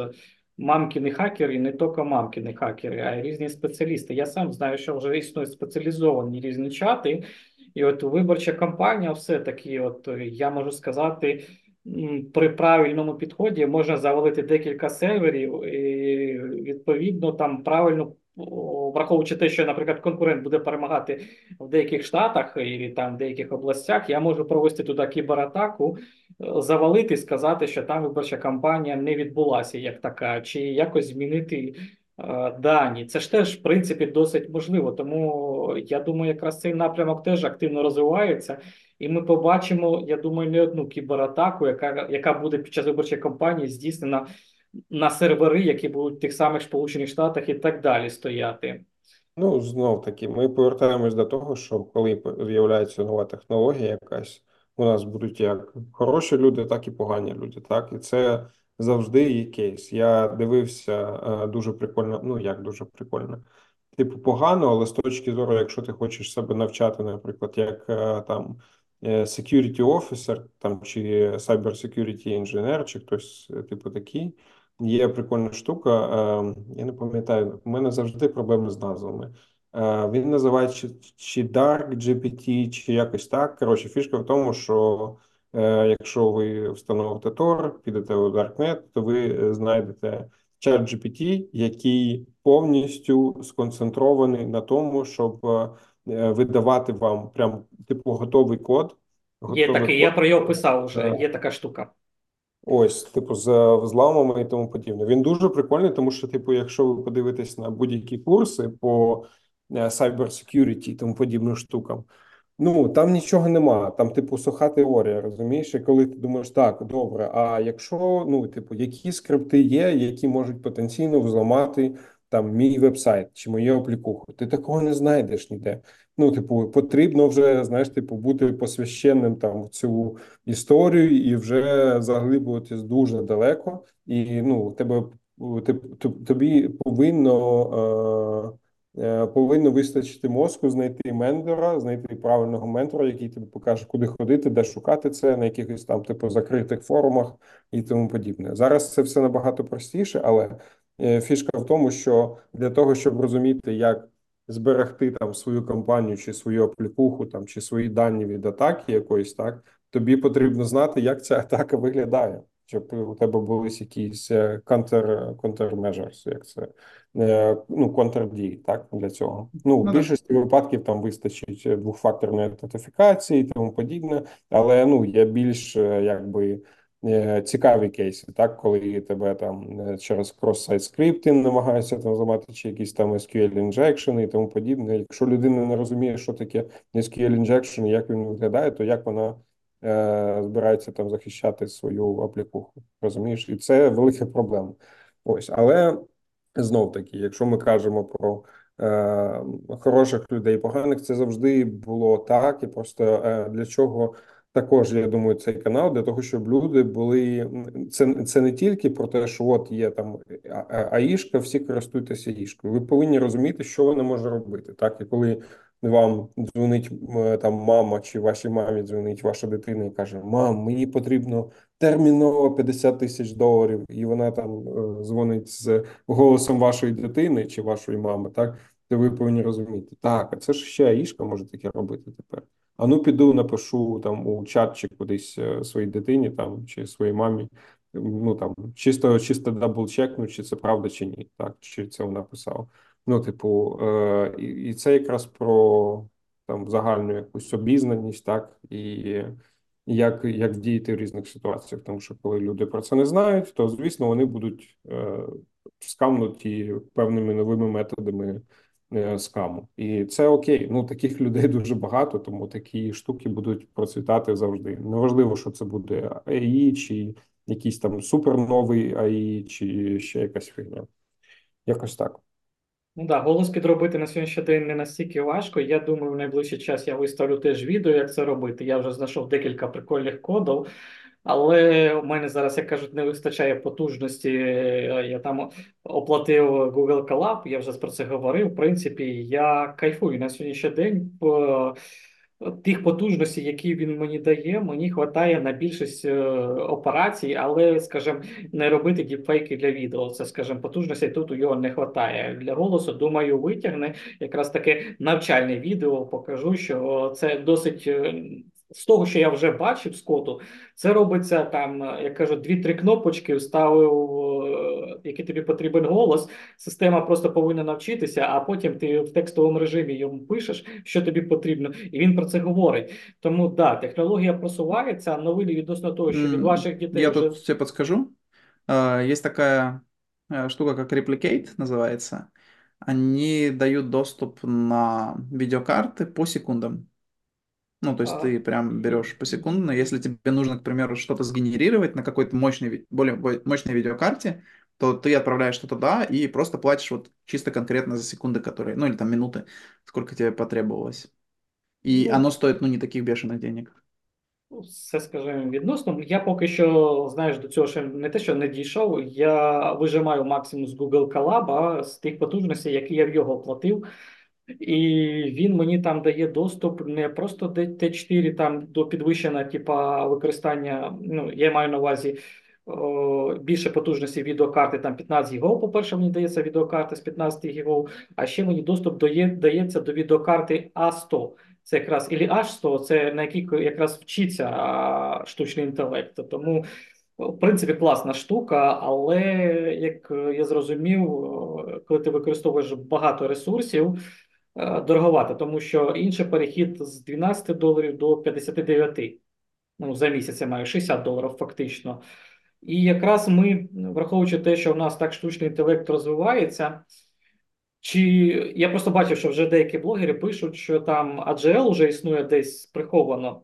Speaker 1: мамкіни хакери, не тільки мамкіни хакери, а й різні спеціалісти. Я сам знаю, що вже існують спеціалізовані різні чати. І от виборча кампанія, все-таки, от я можу сказати, при правильному підході можна завалити декілька серверів, і відповідно там правильно враховуючи те, що, наприклад, конкурент буде перемагати в деяких штатах і там в деяких областях, я можу провести туди кібератаку, завалити, сказати, що там виборча кампанія не відбулася як така, чи якось змінити. Дані, це ж теж в принципі досить можливо. Тому я думаю, якраз цей напрямок теж активно розвивається, і ми побачимо, я думаю, не одну кібератаку, яка яка буде під час виборчої кампанії здійснена на сервери, які будуть в тих самих Сполучених Штатах і так далі стояти.
Speaker 3: Ну, знов таки, ми повертаємось до того, що коли з'являється нова технологія, якась у нас будуть як хороші люди, так і погані люди. Так, і це завжди є кейс. Я дивився е, дуже прикольно. Ну як дуже прикольно. Типу, погано, але з точки зору, якщо ти хочеш себе навчати, наприклад, як е, там е, security officer, там чи cyber security engineer, чи хтось типу такий. Є прикольна штука, е, я не пам'ятаю, у мене завжди проблеми з назвами. Е, він називається чи Dark GPT, чи якось так. Коротше, фішка в тому, що е, якщо ви встановите Tor, підете у Darknet, то ви знайдете чат GPT, який повністю сконцентрований на тому, щоб видавати вам прям типу готовий код.
Speaker 1: Готовий Є такий, код. я про його писав вже. Є така штука.
Speaker 3: Ось, типу, з взламами і тому подібне. Він дуже прикольний, тому що, типу, якщо ви подивитесь на будь-які курси по е, cyber security і тому подібним штукам, ну там нічого нема. Там, типу, суха теорія, розумієш? І коли ти думаєш, так, добре, а якщо, ну, типу, які скрипти є, які можуть потенційно взламати там мій вебсайт чи мою аплікуху, ти такого не знайдеш ніде. Ну, типу, потрібно вже знаєш, типу, бути посвященним там в цю історію і вже заглиблюватись дуже далеко, і ну, тебе тобі повинно. Е, е, повинно вистачити мозку, знайти ментора, знайти правильного ментора, який тобі покаже, куди ходити, де шукати це, на якихось там типу закритих форумах і тому подібне. Зараз це все набагато простіше, але е, фішка в тому, що для того, щоб розуміти, як зберегти там свою компанію чи свою аплікуху, там чи свої дані від атаки якоїсь, так тобі потрібно знати, як ця атака виглядає, щоб у тебе були якісь counter, countermeasures, як це е, ну контрдії, так для цього. Ну, в ну, більшості випадків там вистачить двохфакторної аутентифікації і тому подібне, але ну є більш е, якби. Е, цікаві кейси, так, коли тебе там е, через крос-сайт скриптинг намагаються там зламати, чи якісь там SQL injection і тому подібне. Якщо людина не розуміє, що таке SQL injection і як він виглядає, то як вона е, збирається там захищати свою аплікуху, розумієш? І це велика проблема. Ось, але знов таки, якщо ми кажемо про е, хороших людей, поганих, це завжди було так, і просто е, для чого. Також я думаю, цей канал для того, щоб люди були це це не тільки про те, що от є там аїшка, всі користуйтеся аїшкою. Ви повинні розуміти, що вона може робити. Так і коли вам дзвонить там мама чи вашій мамі дзвонить ваша дитина і каже: Мам, мені потрібно терміново 50 тисяч доларів, і вона там е, дзвонить з голосом вашої дитини чи вашої мами, так то ви повинні розуміти, так а це ж ще AI шка може таке робити тепер. А ну піду, напишу там у чат чи кудись е, своїй дитині там чи своїй мамі. Ну там чисто чисто double-check ну, чи це правда, чи ні, так чи це вона писала. Ну, типу, е, і, це якраз про там загальну якусь обізнаність, так і. Як як діяти в різних ситуаціях, тому що коли люди про це не знають, то звісно вони будуть е, scam нуті певними новими методами scam у, і це окей. Ну таких людей дуже багато, тому такі штуки будуть процвітати завжди. Неважливо, що це буде AI, чи якийсь там суперновий AI, чи ще якась фігня. Якось так.
Speaker 1: Ну так, голос підробити на сьогоднішній день не настільки важко. Я думаю, в найближчий час я виставлю теж відео, як це робити. Я вже знайшов декілька прикольних кодів. Але у мене зараз, як кажуть, не вистачає потужності. Я там оплатив Google Collab, я вже про це говорив. В принципі, я кайфую на сьогоднішній день. тих потужностей, які він мені дає, мені вистачає на більшість е, операцій, але, скажімо, не робити діпфейки для відео. Це, скажімо, потужностей тут у його не вистачає. Для голосу, думаю, витягне якраз таке навчальне відео. Покажу, що це досить е, З того, що я вже бачив з коду, це робиться там, е, як кажуть, дві-три кнопочки вставив, е, який тобі потрібен голос. Система просто повинна навчитися, а потім ти в текстовому режимі йому пишеш, що тобі потрібно, і він про це говорить. Тому да, технологія просувається. Новини відносно того, що від
Speaker 2: М,
Speaker 1: ваших дітей
Speaker 2: Я
Speaker 1: вже
Speaker 2: тут тебе подскажу. Э, Есть такая э, штука, как Replicate называется. Они дают доступ на видеокарты по секундам. Ну, то есть
Speaker 1: а,
Speaker 2: ты прям берешь посекундно. Если тебе нужно, к примеру, что-то сгенерировать на какой-то мощной, ви- более бо- мощной видеокарте, то ты отправляешь что-то туда и просто платишь вот чисто конкретно за секунды, которые, ну или там минуты, сколько тебе потребовалось. И
Speaker 1: ну,
Speaker 2: оно стоит, ну, не таких бешеных денег.
Speaker 1: Все скажімо відносно. Я поки що, знаєш, до цього ще не те, що не дійшов. Я вижимаю максимум з Google Colab з тих потужностей, які я в його платив. І він мені там дає доступ не просто до Т4 там до підвищення, типа використання. Ну, я маю на увазі о, більше потужності відеокарти, там 15 ГБ, по-перше, мені дається відеокарта з 15 ГБ, а ще мені доступ дає, дається до відеокарти А100. Це якраз і H100, це на якій якраз вчиться а, штучний інтелект. Тому, в принципі, класна штука, але як я зрозумів, е, коли ти використовуєш багато ресурсів, е, дороговато, тому що інший перехід з 12 доларів до 59. Ну, за місяць я маю 60 доларів фактично. І якраз ми, враховуючи те, що в нас так штучний інтелект розвивається. Чи я просто бачив, що вже деякі блогери пишуть, що там AGL вже існує десь приховано.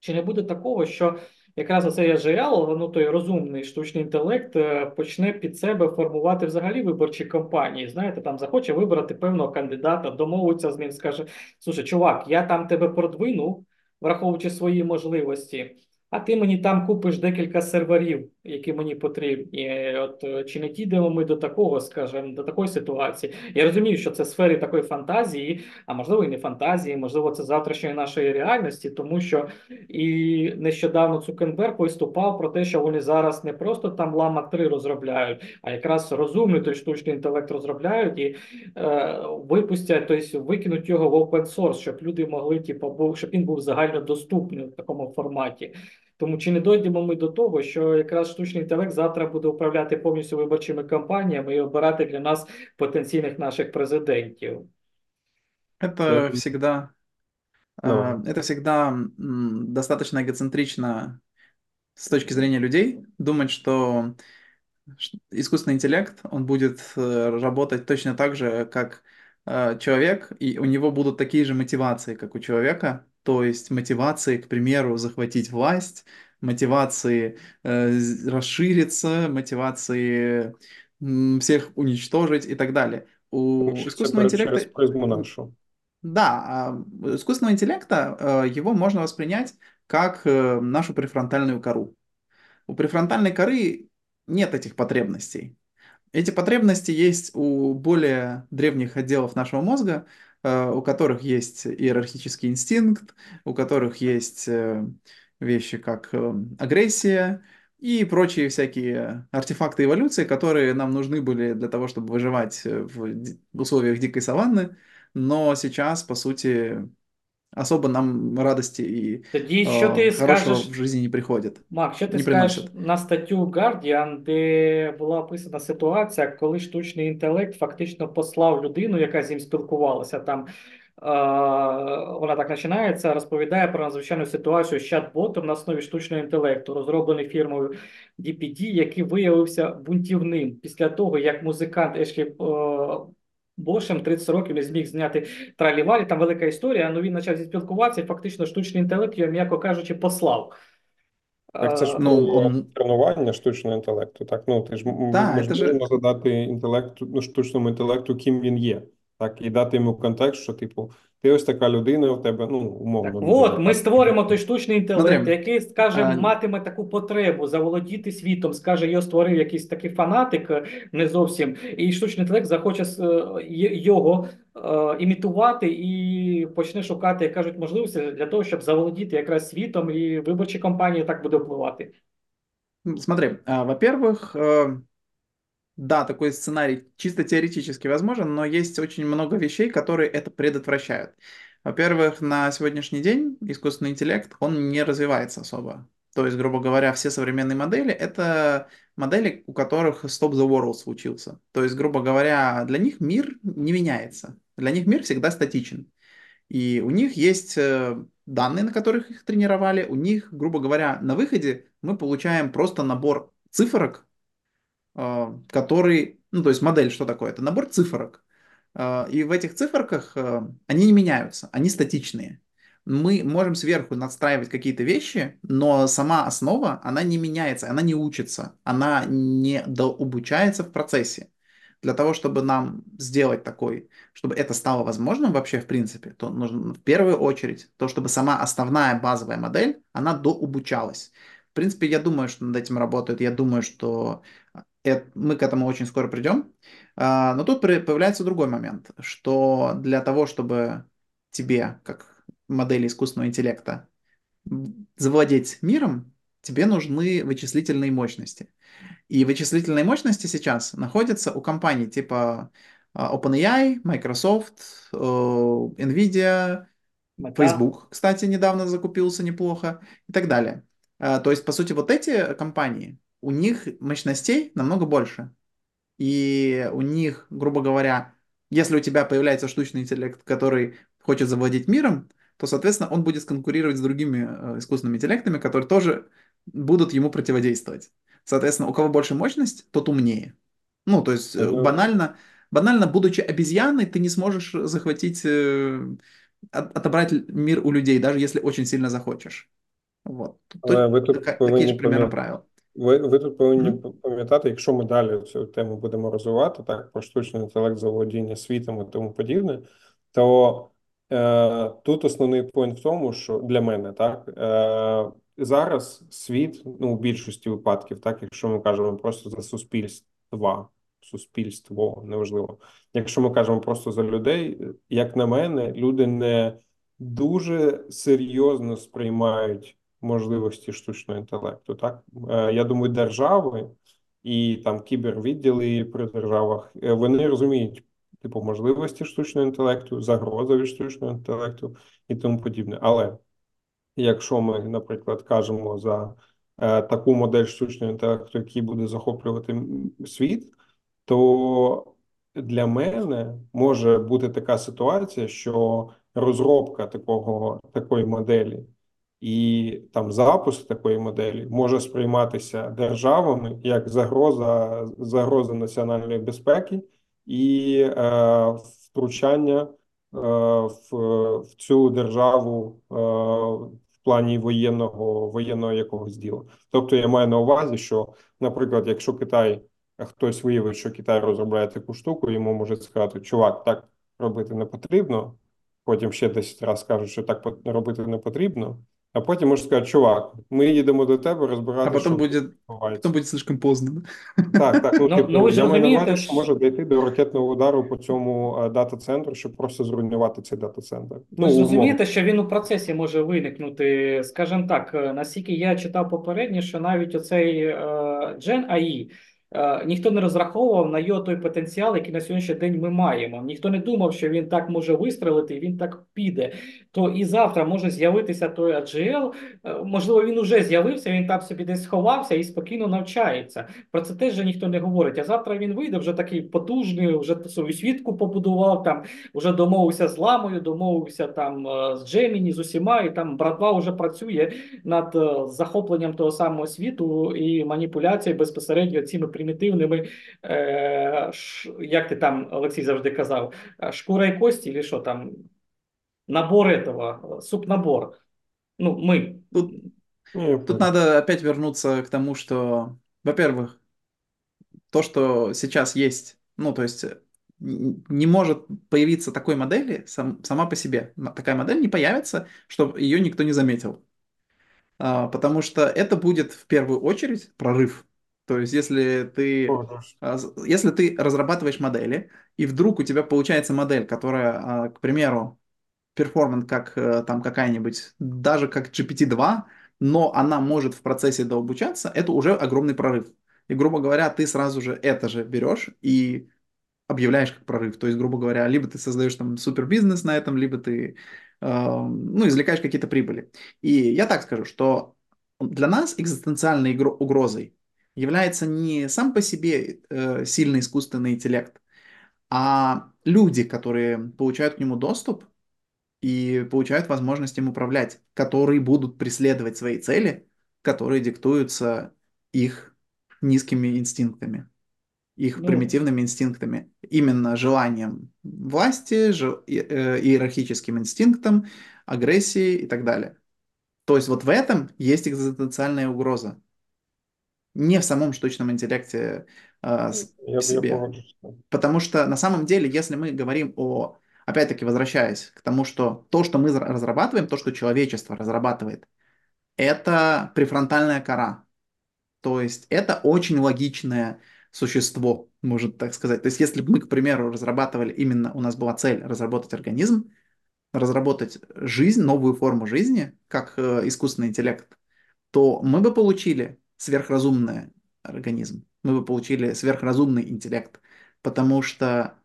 Speaker 1: Чи не буде такого, що якраз оцей agile, ну той розумний штучний інтелект, е, почне під себе формувати взагалі виборчі кампанії? Знаєте, там захоче вибрати певного кандидата, домовиться з ним, скаже: Слушай, чувак, я там тебе продвину, враховуючи свої можливості. А ти мені там купиш декілька серверів, які мені потрібні. От е, чи не дійдемо ми до такого, скажімо, до такої ситуації? Я розумію, що це в сфері такої фантазії, а можливо і не фантазії, можливо, це завтрашньої нашої реальності, тому що і нещодавно Цукерберг виступав про те, що вони зараз не просто там лама 3 розробляють, а якраз розумний той штучний інтелект розробляють і е, випустять, тобто викинуть його в open source, щоб люди могли, типу, був, щоб він був загальнодоступний в такому форматі. Тому чи не дойдемо ми до того, що якраз штучний інтелект завтра буде управляти повністю виборчими кампаніями і обирати для нас потенційних наших президентів?
Speaker 2: Это
Speaker 3: Ну,
Speaker 2: всегда,
Speaker 3: ну,
Speaker 2: э, это всегда м, достаточно эгоцентрично с точки зрения людей думать, что ш- искусственный интеллект, он будет э, работать точно так же, как э, человек, и у него будут такие же мотивации, как у человека, то есть мотивации, к примеру, захватить власть, мотивации э, расшириться, мотивации м, всех уничтожить и так далее. У искусственного
Speaker 3: через
Speaker 2: интеллекта
Speaker 3: призму нашу.
Speaker 2: да, у искусственного интеллекта э, его можно воспринять как э, нашу префронтальную кору. У префронтальной коры нет этих потребностей. Эти потребности есть у более древних отделов нашего мозга, э, у которых есть иерархический инстинкт, у которых есть э, вещи как э, агрессия и прочие всякие артефакты эволюции, которые нам нужны были для того, чтобы выживать э, в условиях дикой саванны, но сейчас, по сути, особо нам радости и
Speaker 1: Тоді що
Speaker 2: э,
Speaker 1: ти
Speaker 2: хорошего
Speaker 1: скажеш,
Speaker 2: в жизни не приходит,
Speaker 1: Мак, що ти
Speaker 2: не
Speaker 1: скажеш
Speaker 2: приносит.
Speaker 1: на статтю Guardian, де була описана ситуація, коли штучний інтелект фактично послав людину, яка з ним спілкувалася там. Вона так починається, розповідає про надзвичайну ситуацію з чат-ботом на основі штучного інтелекту, розроблений фірмою DPD, який виявився бунтівним після того, як музикант Ешлі Бошем 30 років не зміг зняти тралівалі. Там велика історія. але він почав спілкуватися, і фактично штучний інтелект його, м'яко кажучи, послав.
Speaker 3: Так, це ж
Speaker 1: Е,
Speaker 2: Ну,
Speaker 3: тренування штучного інтелекту. Так, ну ти ж
Speaker 2: да,
Speaker 3: можемо задати інтелекту, ну, штучному інтелекту, ким він є, так, і дати йому контекст, що, типу, ти ось така людина, у тебе, ну,
Speaker 1: Так,
Speaker 3: умовно.
Speaker 1: от, ми створимо той штучний інтелект, який, скаже,
Speaker 2: а-
Speaker 1: матиме таку потребу заволодіти світом, скаже, його створив якийсь такий фанатик, е, не зовсім, і штучний інтелект захоче е, його е, імітувати і почне шукати, як кажуть, можливості для того, щоб заволодіти якраз світом, і виборчі кампанії так буде впливати.
Speaker 2: Смотри, во-первых, да, такой сценарий чисто теоретически возможен, но есть очень много вещей, которые это предотвращают. Во-первых, на сегодняшний день искусственный интеллект, он не развивается особо. То есть, грубо говоря, все современные модели — это модели, у которых stop the world случился. То есть, грубо говоря, для них мир не меняется. Для них мир всегда статичен. И у них есть э, данные, на которых их тренировали. У них, грубо говоря, на выходе мы получаем просто набор цифрок, который, ну, то есть модель, что такое? Это набор цифрок. Э, И в этих циферках э, они не меняются, они статичные. Мы можем сверху надстраивать какие-то вещи, но сама основа, она не меняется, она не учится, она не дообучается в процессе. Для того, чтобы нам сделать такой, чтобы это стало возможным вообще в принципе, то нужно в первую очередь то, чтобы сама основная базовая модель, она дообучалась. В принципе, я думаю, что над этим работают, я думаю, что э, мы к этому очень скоро придем. А, Но тут появляется другой момент, что для того, чтобы тебе, как модели искусственного интеллекта, завладеть миром, тебе нужны вычислительные мощности. И вычислительные мощности сейчас находятся у компаний типа а, OpenAI, Microsoft, э, Nvidia,
Speaker 1: Мета.
Speaker 2: Facebook, кстати, недавно закупился неплохо и так далее. А, То есть, по сути, вот эти компании, у них мощностей намного больше. И у них, грубо говоря, если у тебя появляется штучный интеллект, который хочет завладеть миром, то, соответственно, он будет конкурировать с другими э, искусственными интеллектами, которые тоже будут ему противодействовать. Соответственно, у кого больше мощность, тот умнее. Ну, то есть,
Speaker 3: Ага.
Speaker 2: банально, банально, будучи обезьяной, ты не сможешь захватить, э, от- отобрать мир у людей, даже если очень сильно захочешь. Вот. Тут
Speaker 3: ви тут
Speaker 2: така- такі
Speaker 3: повинні
Speaker 2: ж примерно правила.
Speaker 3: Ви, ви тут повинні пам'ятати, якщо ми далі цю тему будемо розвивати, так, про штучний інтелект, заволодіння світом і тому подібне, то е, тут основний пойнт в тому, що для мене так е, зараз світ, ну, у більшості випадків, так, якщо ми кажемо просто за суспільства, суспільство, неважливо. Якщо ми кажемо просто за людей, як на мене, люди не дуже серйозно сприймають можливості штучного інтелекту. Так Е, я думаю, держави і там кібервідділи при державах е, вони розуміють типу можливості штучного інтелекту, загрози від штучного інтелекту і тому подібне. Але якщо ми, наприклад, кажемо за е, таку модель штучного інтелекту, який буде захоплювати світ, то для мене може бути така ситуація, що розробка такого такої моделі і там запуск такої моделі може сприйматися державами як загроза, загроза національної безпеки і е, втручання е, в, в цю державу е, в плані воєнного воєнного якогось діла. Тобто я маю на увазі, що, наприклад, якщо Китай хтось виявить, що Китай розробляє таку штуку, йому можуть сказати, чувак, так робити не потрібно. Потім ще 10 разів скажуть, що так робити не потрібно. А потім можуть сказати, чувак, ми їдемо до тебе розбирати, що
Speaker 2: будет,
Speaker 3: відбувається.
Speaker 2: потом будет слишком поздно.
Speaker 3: Так, так. Ну,
Speaker 1: Ну,
Speaker 3: типу,
Speaker 1: ну, ви
Speaker 3: я маю на увазі, що може дійти до ракетного удару по цьому е, дата-центру, щоб просто зруйнувати цей дата-центр.
Speaker 1: Ви
Speaker 3: Ну, умовно.
Speaker 1: розумієте, що він у процесі може виникнути, скажімо так, е, наскільки я читав попередньо, що навіть оцей е, Gen AI, ніхто не розраховував на його той потенціал, який на сьогоднішній день ми маємо. Ніхто не думав, що він так може вистрелити, і він так піде. То і завтра може з'явитися той AGL, е, можливо, він уже з'явився, він там собі десь сховався і спокійно навчається. Про це теж же ніхто не говорить. А завтра він вийде вже такий потужний, вже свою свідку побудував там вже домовився з ламою, домовився там е, з Джеміні, з усіма, і там братва вже працює над е, захопленням того самого світу і маніпуляцією безпосередньо цими примітивними, е, ш, як ти там, Олексій, завжди казав, шкура і кості, чи що там, набор этого, е, субнабор. Ну, ми.
Speaker 2: Тут
Speaker 3: Ну,
Speaker 2: Тут надо опять вернуться к тому, что, во-первых, то, что сейчас есть, ну, то есть э, не может появиться такой модели сам, сама по себе. Такая модель не появится, чтобы ее никто не заметил. А, потому что это будет в первую очередь прорыв. То есть, если ты, а, если ты разрабатываешь модели, и вдруг у тебя получается модель, которая, а, к примеру, перформант как э, там какая-нибудь, даже как GPT-2, но она может в процессе дообучаться, это уже огромный прорыв. И, грубо говоря, ты сразу же это же берешь и объявляешь как прорыв. То есть, грубо говоря, либо ты создаешь там супер бизнес на этом, либо ты э, ну, извлекаешь какие-то прибыли. И я так скажу, что для нас экзистенциальной угрозой является не сам по себе э, сильный искусственный интеллект, а люди, которые получают к нему доступ и получают возможность им управлять, которые будут преследовать свои цели, которые диктуются их низкими инстинктами их ну, примитивными инстинктами, именно желанием власти, жел, э, иерархическим инстинктом, агрессией и так далее. То есть вот в этом есть экзистенциальная угроза. Не в самом штучном интеллекте а, я, себе. Я Потому что на самом деле, если мы говорим о, опять-таки возвращаясь к тому, что то, что мы разрабатываем, то, что человечество разрабатывает, это префронтальная кора. То есть это очень логичная существо, может так сказать. То есть если бы мы, к примеру, разрабатывали именно, у нас была цель разработать организм, разработать жизнь, новую форму жизни, как э, искусственный интеллект, то мы бы получили сверхразумный организм, мы бы получили сверхразумный интеллект, потому что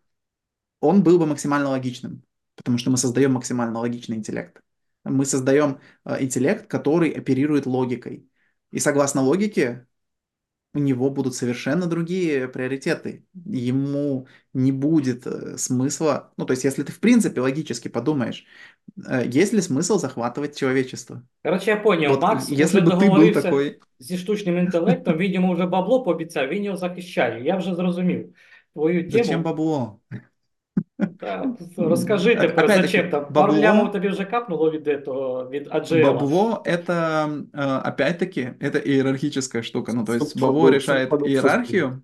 Speaker 2: он был бы максимально логичным, потому что мы создаем максимально логичный интеллект. Мы создаем э, интеллект, который оперирует логикой. И согласно логике, у него будут совершенно другие приоритеты. Ему не будет э, смысла, ну то есть если ты в принципе логически подумаешь, э, есть ли смысл захватывать человечество?
Speaker 1: Короче, я понял,
Speaker 2: От,
Speaker 1: Макс
Speaker 2: если бы ти був такой...
Speaker 1: зі штучним інтелектом, він йому вже бабло пообіцяв, він його захищає. Я вже зрозумів твою тему.
Speaker 2: Зачем бабло?
Speaker 1: Так, розкажи тепер, зачем там? Пару лямов тобі вже капнуло від этого, від AGL.
Speaker 2: Бабло это, опять-таки, это иерархическая штука. Ну, то есть бабло решает иерархию,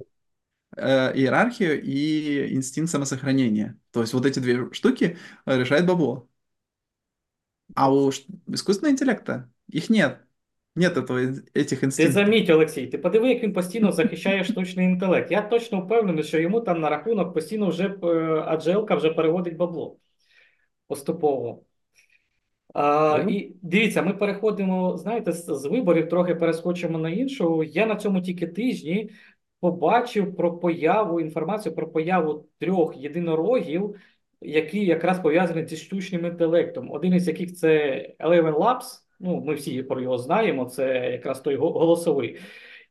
Speaker 2: иерархию и инстинкт самосохранения. То есть вот эти две штуки решает бабло. А у искусственного интеллекта их нет. Нет этого, этих інстинктів.
Speaker 1: Ти заміть, Олексій, ти подиви, як він постійно захищає штучний інтелект. Я точно впевнений, що йому там на рахунок постійно вже Аджелка вже переводить бабло поступово. А. І дивіться, ми переходимо, знаєте, з, з виборів, трохи перескочимо на іншу. Я на цьому тільки тижні побачив про появу інформацію про появу трьох єдинорогів, які якраз пов'язані зі штучним інтелектом. Один із яких це Eleven Labs. Ну, ми всі про його знаємо. Це якраз той голосовий.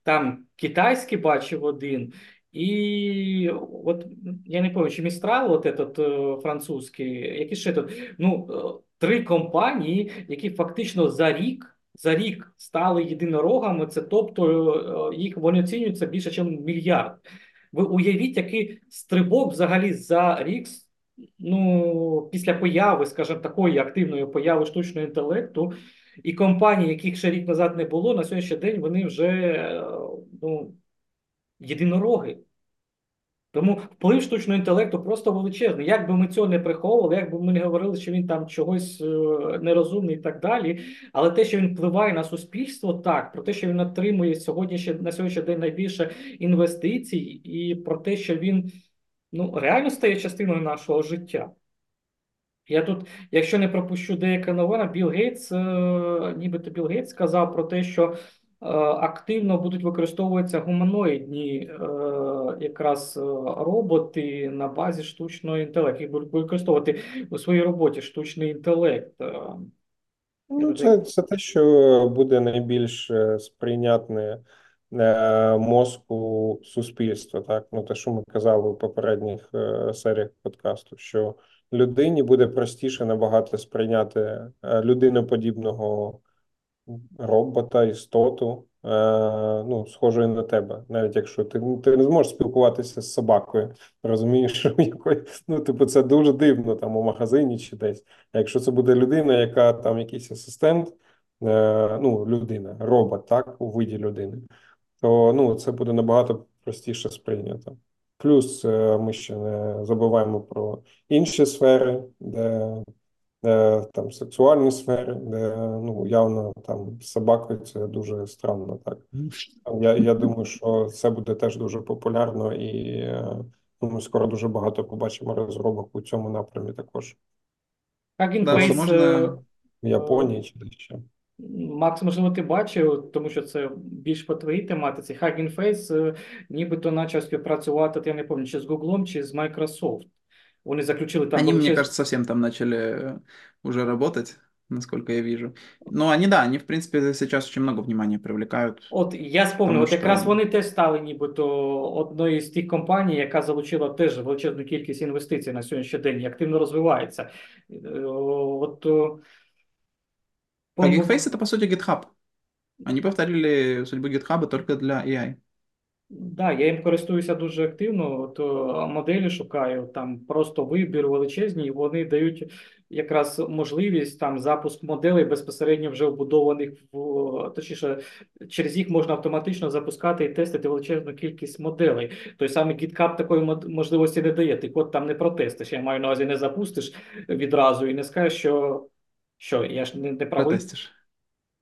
Speaker 1: Там китайський бачив один, і от я не пам'ятаю, чи Містрал, от этот е, французький, які ще тут ну е, три компанії, які фактично за рік за рік стали єдинорогами. Це тобто е, їх вони оцінюються більше, ніж мільярд. Ви уявіть, який стрибок взагалі за рік. Ну, після появи, скажімо, такої активної появи штучного інтелекту, і компанії, яких ще рік назад не було, на сьогоднішній день вони вже ну, єдинороги. Тому вплив штучного інтелекту просто величезний. Як би ми цього не приховували, як би ми не говорили, що він там чогось е, нерозумний і так далі. Але те, що він впливає на суспільство, так, про те, що він отримує сьогодні на сьогоднішній день найбільше інвестицій, і про те, що він ну, реально стає частиною нашого життя. Я тут, якщо не пропущу деяка новина, Білл Гейтс, е, нібито Білл Гейтс сказав про те, що е, активно будуть використовуватися гуманоїдні е, якраз роботи на базі штучного інтелекту. Їх будуть використовувати у своїй роботі штучний інтелект.
Speaker 3: Ну, це, це те, що буде найбільш сприйнятне мозку суспільства. Так, ну те, що ми казали у попередніх серіях подкасту, що людині буде простіше набагато сприйняти е, людиноподібного робота, істоту, е, ну, схожої на тебе, навіть якщо ти ти не зможеш спілкуватися з собакою, розумієш, якої, ну, типу, це дуже дивно там у магазині чи десь. А якщо це буде людина, яка там якийсь асистент, е, ну, людина, робот, так, у виді людини, то ну, це буде набагато простіше сприйнято. Плюс е, ми ще не забуваємо про інші сфери, де де там сексуальні сфери, де ну явно там з собакою це дуже странно. Так я я думаю, що це буде теж дуже популярно, і ну, ми скоро дуже багато побачимо розробок у цьому напрямі також.
Speaker 2: Можна-
Speaker 1: е,
Speaker 3: В Японії чи ще.
Speaker 1: Макс, можливо, ти бачив, тому що це більш по твоїй тематиці. Hugging Face е, нібито почав співпрацювати, я не пам'ятаю, чи з Google, чи з Microsoft. Вони заключили там
Speaker 2: Они, мне кажется, совсем там начали э, уже работать, насколько я вижу. Но они, да, они, в принципе, сейчас очень много внимания привлекают.
Speaker 1: От я спомнив,
Speaker 2: Тому
Speaker 1: от якраз вони теж стали нібито одною з тих компаній, яка залучила теж величезну кількість інвестицій на сьогоднішній день і активно розвивається. Е, От, о,
Speaker 2: Hugging Face — это, по сути, GitHub. Они повторили судьбу GitHub только для AI.
Speaker 1: Да, я їм користуюся дуже активно. От е, моделі шукаю, там просто вибір величезний, і вони дають якраз можливість там запуск моделей безпосередньо вже вбудованих в точніше, через їх можна автоматично запускати і тестити величезну кількість моделей. Той самий GitHub такої можливості не дає. Ти код там не протестиш. Я маю на увазі, не запустиш відразу і не скажеш, що, що я ж не, не правий.
Speaker 2: Протестишь.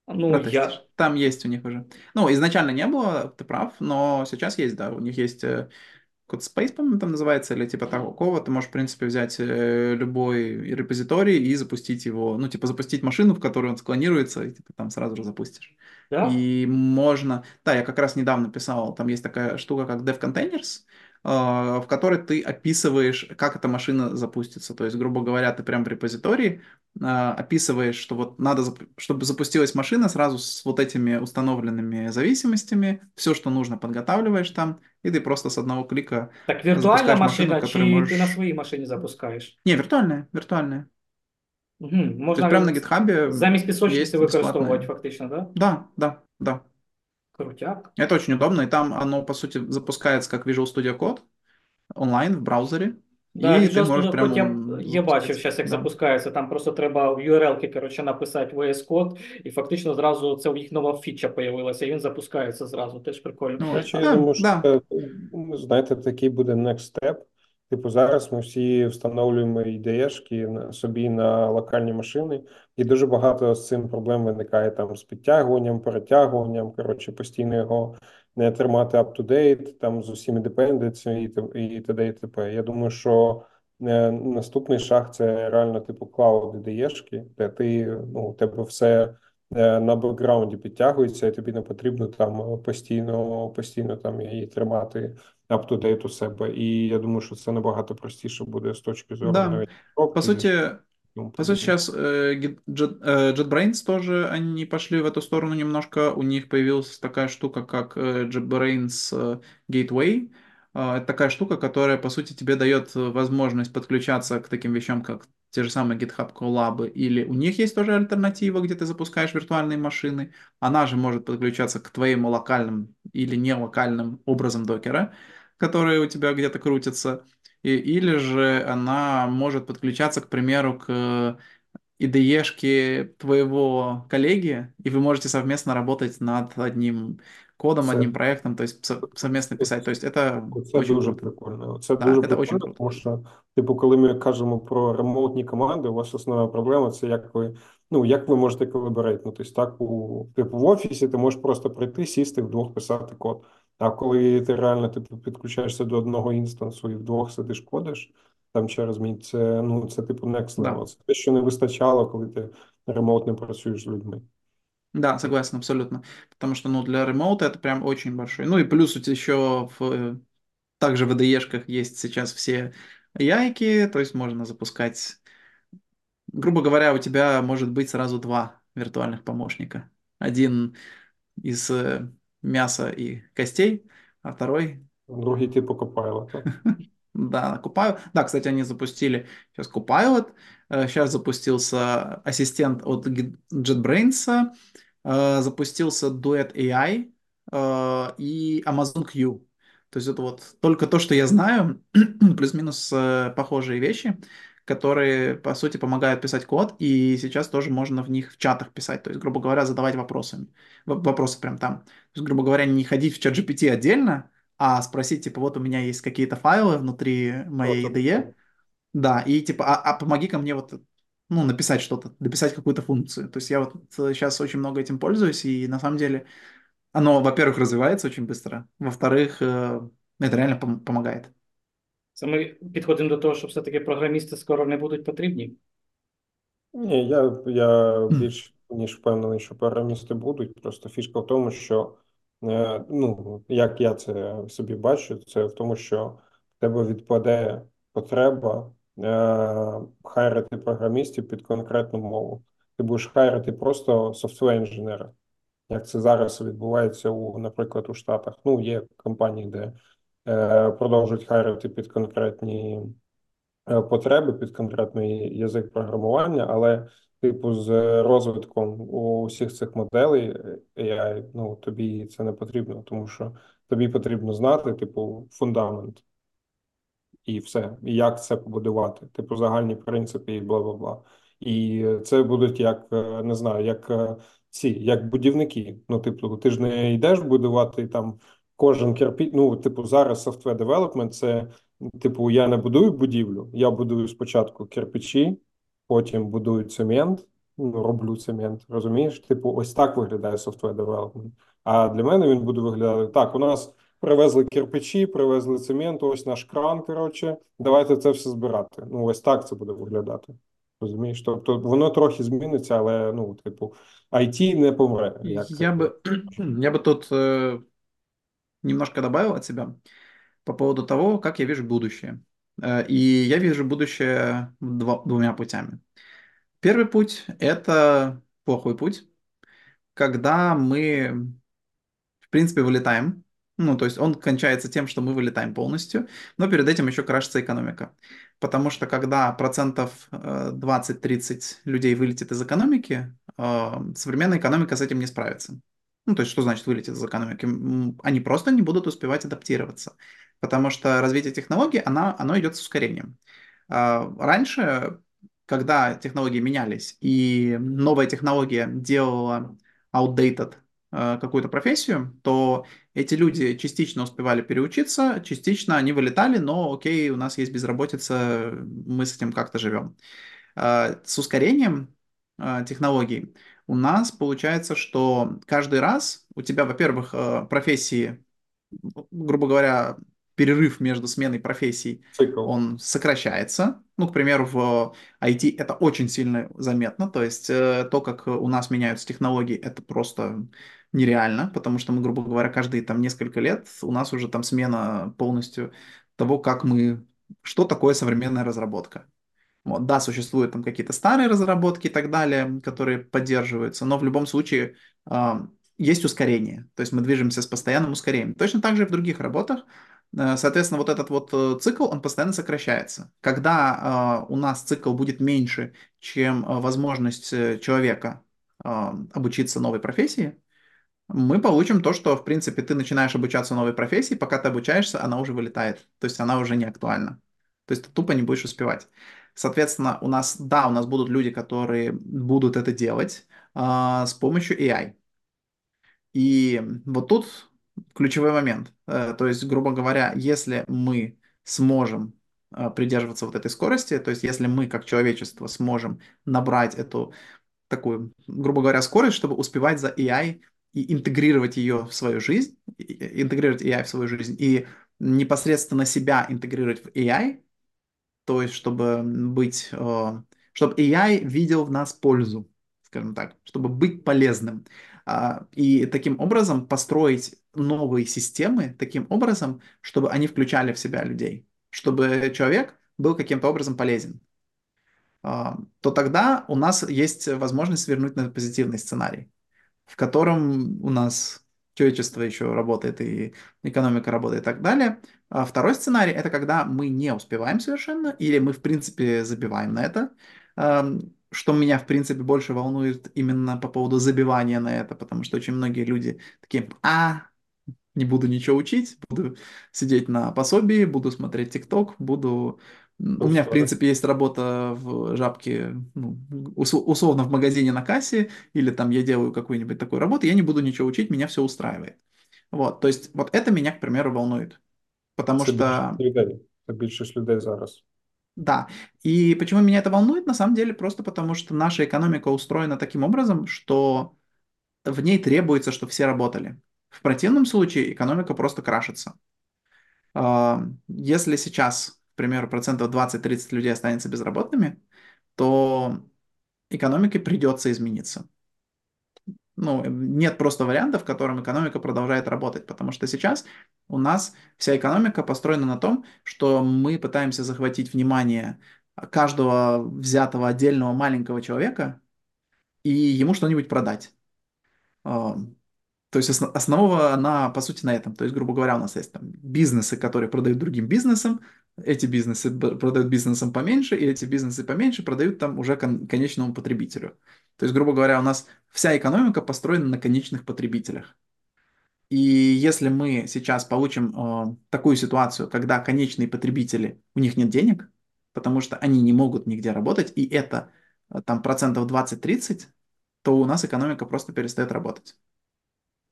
Speaker 1: Ну, я.
Speaker 2: Там есть у них уже. Ну, изначально не было, ты прав, но сейчас есть, да. У них есть э, CodeSpace, по-моему, там называется, или типа такого. Ты можешь, в принципе, взять э, любой репозиторий и запустить его, ну, типа запустить машину, в которой он склонируется, и типа там сразу же запустишь.
Speaker 1: да?
Speaker 2: И можно... Да, я как раз недавно писал, там есть такая штука, как Dev Containers, в которой ты описываешь, как эта машина запустится. То есть, грубо говоря, ты прям в репозитории э, описываешь, что вот надо, зап- чтобы запустилась машина сразу с вот этими установленными зависимостями, все, что нужно, подготавливаешь там, и ты просто с одного клика...
Speaker 1: Так віртуальна
Speaker 2: запускаєш машину,
Speaker 1: машина, чи
Speaker 2: которую можеш-
Speaker 1: ти на своїй машині запускаєш?
Speaker 2: Не, виртуальная, виртуальная.
Speaker 1: Угу.
Speaker 2: То есть
Speaker 1: Можна
Speaker 2: прямо на
Speaker 1: від-
Speaker 2: GitHub
Speaker 1: замість
Speaker 2: есть
Speaker 1: пісочниці
Speaker 2: бесплатная.
Speaker 1: використовувати фактично, да?
Speaker 2: Да, да, да.
Speaker 1: Крутяк.
Speaker 2: Это очень удобно, и там оно, по сути, запускается как Visual Studio Code онлайн в браузере.
Speaker 1: Да,
Speaker 2: і
Speaker 1: Visual
Speaker 2: ти можеш прямо
Speaker 1: я, я бачив зараз, як
Speaker 2: Да.
Speaker 1: запускається. Там просто треба в URL-ки, коротше, написати VS Code, і фактично зразу це їх нова фіча появилася, і він запускається зразу. Теж прикольно.
Speaker 2: Ну, да,
Speaker 3: я думаю, що
Speaker 2: да.
Speaker 3: це, ну, знаєте, такий буде next step. Типу, зараз ми всі встановлюємо ідеєшки собі на локальні машини, і дуже багато з цим проблем виникає там з підтягуванням, перетягуванням. Коротше, постійно його не тримати up-to-date, там з усіми dependencies і т.д. і т.п. Я думаю, що е, наступний шаг це реально типу клауд ідеєшки, де ти ну, у тебе все е, на бекграунді підтягується, і тобі не потрібно там постійно, постійно там її тримати up-to-date у себе. І я думаю, що це набагато простіше буде з точки зору
Speaker 2: Да.
Speaker 3: навіть
Speaker 2: По
Speaker 3: розробки,
Speaker 2: сути,
Speaker 3: тому
Speaker 2: по сути,
Speaker 3: подібне.
Speaker 2: сейчас э, Git- Jet- э, JetBrains тоже, они пошли в эту сторону немножко. У них появилась такая штука, как э, JetBrains э, Gateway. А, Это такая штука, которая, по сути, тебе дает э, возможность подключаться к таким вещам, как те же самые GitHub коллабы, или у них есть тоже альтернатива, где ты запускаешь виртуальные машины. Она же может подключаться к твоим локальным или не локальным образом докера, которые у тебя где-то крутятся. И- или же она может подключаться, к примеру, к э, IDE-шке твоего коллеги, и вы можете совместно работать над одним кодом,
Speaker 3: Це-
Speaker 2: одним проектом, то есть со- совместно писать. То есть это
Speaker 3: Це
Speaker 2: очень
Speaker 3: дуже
Speaker 2: круто.
Speaker 3: прикольно. Це
Speaker 2: Да,
Speaker 3: дуже
Speaker 2: це
Speaker 3: прикольно,
Speaker 2: очень круто.
Speaker 3: тому що, типу, коли ми кажемо про ремоутні команди, у вас основна проблема це як ви, ну, як ви можете колаборейт. Ну, тобто, так, у, типу, в офісі ти можеш просто прийти, сісти, вдвох писати код. А коли ти реально типу, підключаєшся до одного інстансу і вдвох сидиш кодиш, там через мій, це, ну, це типу next
Speaker 2: Да.
Speaker 3: level. Це те, що не вистачало, коли ти ремоутно працюєш з людьми.
Speaker 2: Да, согласен, абсолютно. Потому что, ну, для ремоута это прям очень большой. Ну и плюс у тебя еще в, э, также в IDE-шках есть сейчас все яйки, то есть можно запускать, грубо говоря, у тебя может быть сразу два виртуальных помощника. Один из э, мяса и костей, а второй
Speaker 3: Другий типу Copilot?
Speaker 2: Да, Copilot. Да, кстати, они запустили сейчас Copilot, э, сейчас запустился ассистент от JetBrains, э, запустился Duet AI э, и Amazon Q. То есть это вот только то, что я знаю, плюс-минус похожие вещи, которые, по сути, помогают писать код, и сейчас тоже можно в них в чатах писать, то есть, грубо говоря, задавать вопросами, вопросы прям там. То есть, грубо говоря, не ходить в чат GPT отдельно, а спросить, типа, вот у меня есть какие-то файлы внутри моей
Speaker 3: Просто
Speaker 2: IDE, да, и типа, а, а помоги-ка мне вот, ну, написать что-то, дописать какую-то функцию. То есть я вот сейчас очень много этим пользуюсь, и на самом деле оно, во-первых, развивается очень быстро, во-вторых, э, это реально пом- помогает.
Speaker 1: Це ми підходимо до того, що все-таки програмісти скоро не будуть потрібні.
Speaker 3: Ні, я, я більш ніж впевнений, що програмісти будуть. Просто фішка в тому, що е, ну, як я це собі бачу, це в тому, що в тебе відпаде потреба е, хайрити програмістів під конкретну мову. Ти будеш хайрити просто софтвер інженера, як це зараз відбувається у, наприклад, у Штатах. Ну, є компанії, де продовжують хайрити під конкретні е, потреби під конкретний язик програмування, але, типу, з розвитком усіх цих моделей е, AI, ну, тобі це не потрібно, тому що тобі потрібно знати, типу, фундамент і все, і як це побудувати, типу, загальні принципи і бла бла бла. І це будуть як е, не знаю, як е, ці, як будівники. Ну, типу, ти ж не йдеш будувати там кожен кирпіч. Ну, типу, зараз software development це типу, я не будую будівлю, я будую спочатку кирпичі, потім будую цемент, ну, роблю цемент. Розумієш? Типу, ось так виглядає software development. А для мене він буде виглядати так: у нас. Привезли кирпичі, привезли цемент, ось наш кран. Коротше, давайте це все збирати. Ну, ось так це буде виглядати. Розумієш? Тобто воно трохи зміниться, але ну, типу, IT не помре. Як
Speaker 2: Я бы, я бы тут э, немножко добавил от себя по поводу того, как я вижу будущее. Э, и я вижу будущее дво- двумя путями. Первый путь– это плохой путь, когда мы, в принципе, вылетаем. Ну, то есть он кончается тем, что мы вылетаем полностью, но перед этим еще крашится экономика. Потому что когда процентов э, 20-30 людей вылетит из экономики, э, современная экономика с этим не справится. Ну, то есть что значит вылетит из экономики? Они просто не будут успевать адаптироваться, потому что развитие технологий, она, оно идет с ускорением. А, Раньше, когда технологии менялись, и новая технология делала outdated э, какую-то профессию, то эти люди частично успевали переучиться, частично они вылетали, но окей, у нас есть безработица, мы с этим как-то живем. А, С ускорением а, технологий у нас получается, что каждый раз у тебя, во-первых, э, профессии, грубо говоря, перерыв между сменой профессий,
Speaker 3: цикл.
Speaker 2: он сокращается. Ну, к примеру, в IT это очень сильно заметно. То есть э, то, как у нас меняются технологии, это просто нереально, потому что мы, грубо говоря, каждые там несколько лет у нас уже там смена полностью того, как мы, что такое современная разработка. Вот, да, существуют там какие-то старые разработки и так далее, которые поддерживаются, но в любом случае а, есть ускорение, то есть мы движемся с постоянным ускорением. Точно так же и в других работах. Э, Соответственно, вот этот вот э, цикл, он постоянно сокращается. Когда а, у нас цикл будет меньше, чем а, возможность э, человека а, обучиться новой профессии, мы получим то, что, в принципе, ты начинаешь обучаться новой профессии, пока ты обучаешься, она уже вылетает, то есть она уже не актуальна. То есть ты тупо не будешь успевать. Соответственно, у нас, да, у нас будут люди, которые будут это делать а, с помощью AI. И вот тут ключевой момент. Э, То есть, грубо говоря, если мы сможем э, придерживаться вот этой скорости, то есть если мы как человечество сможем набрать эту такую, грубо говоря, скорость, чтобы успевать за AI и интегрировать ее в свою жизнь, интегрировать AI в свою жизнь и непосредственно себя интегрировать в AI, то есть чтобы быть, э, чтобы AI видел в нас пользу, скажем так, чтобы быть полезным. А, И таким образом построить новые системы таким образом, чтобы они включали в себя людей, чтобы человек был каким-то образом полезен а, то тогда у нас есть возможность свернуть на позитивный сценарий, в котором у нас человечество еще работает и экономика работает и так далее. А второй сценарий– это когда мы не успеваем совершенно, или мы, в принципе, забиваем на это, что меня, в принципе, больше волнует именно по поводу забивания на это, потому что очень многие люди такие, а, не буду ничего учить, буду сидеть на пособии, буду смотреть ТикТок, буду... М, У меня, в
Speaker 3: Устроить.
Speaker 2: принципе, есть работа в Жабке, ну, ус- условно в магазине на кассе, или там я делаю какую-нибудь такую работу, я не буду ничего учить, меня все устраивает. Вот, то есть вот это меня, к примеру, волнует. Потому
Speaker 3: Це більшість
Speaker 2: что,
Speaker 3: людей. Це більшість людей зараз.
Speaker 2: да, и почему меня это волнует, на самом деле, просто потому что наша экономика устроена таким образом, что в ней требуется, чтобы все работали. В противном случае экономика просто крашится. А, Если сейчас, к примеру, процентов 20-30 людей останется безработными, то экономике придется измениться. Ну, нет просто варианта, в котором экономика продолжает работать, потому что сейчас у нас вся экономика построена на том, что мы пытаемся захватить внимание каждого взятого отдельного маленького человека и ему что-нибудь продать. А, То есть основ- основа, она, по сути, на этом. То есть, грубо говоря, у нас есть там бизнесы, которые продают другим бизнесам, эти бизнесы продают бизнесам поменьше, и эти бизнесы поменьше продают там уже кон- конечному потребителю. То есть, грубо говоря, у нас вся экономика построена на конечных потребителях. И если мы сейчас получим э, такую ситуацию, когда конечные потребители, у них нет денег, потому что они не могут нигде работать, и это э, там процентов 20-30, то у нас экономика просто перестает работать.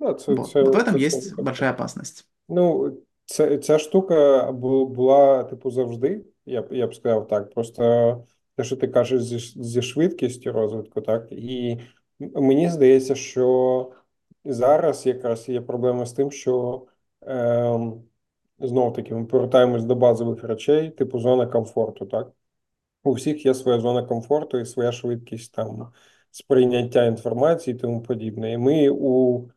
Speaker 3: Ну, це,
Speaker 2: Вот.
Speaker 3: це,
Speaker 2: Вот в этом
Speaker 3: це
Speaker 2: есть
Speaker 3: точно.
Speaker 2: большая опасность.
Speaker 3: Ну, це, ця штука бу- була, типу, завжди, я б, я б сказав так. Просто те, що ти кажеш зі, зі швидкістю розвитку, так, і мені здається, що зараз якраз є проблема з тим, що ем, знов таки ми повертаємось до базових речей, типу зона комфорту, так? У всіх є своя зона комфорту і своя швидкість там сприйняття інформації і тому подібне. І ми у е,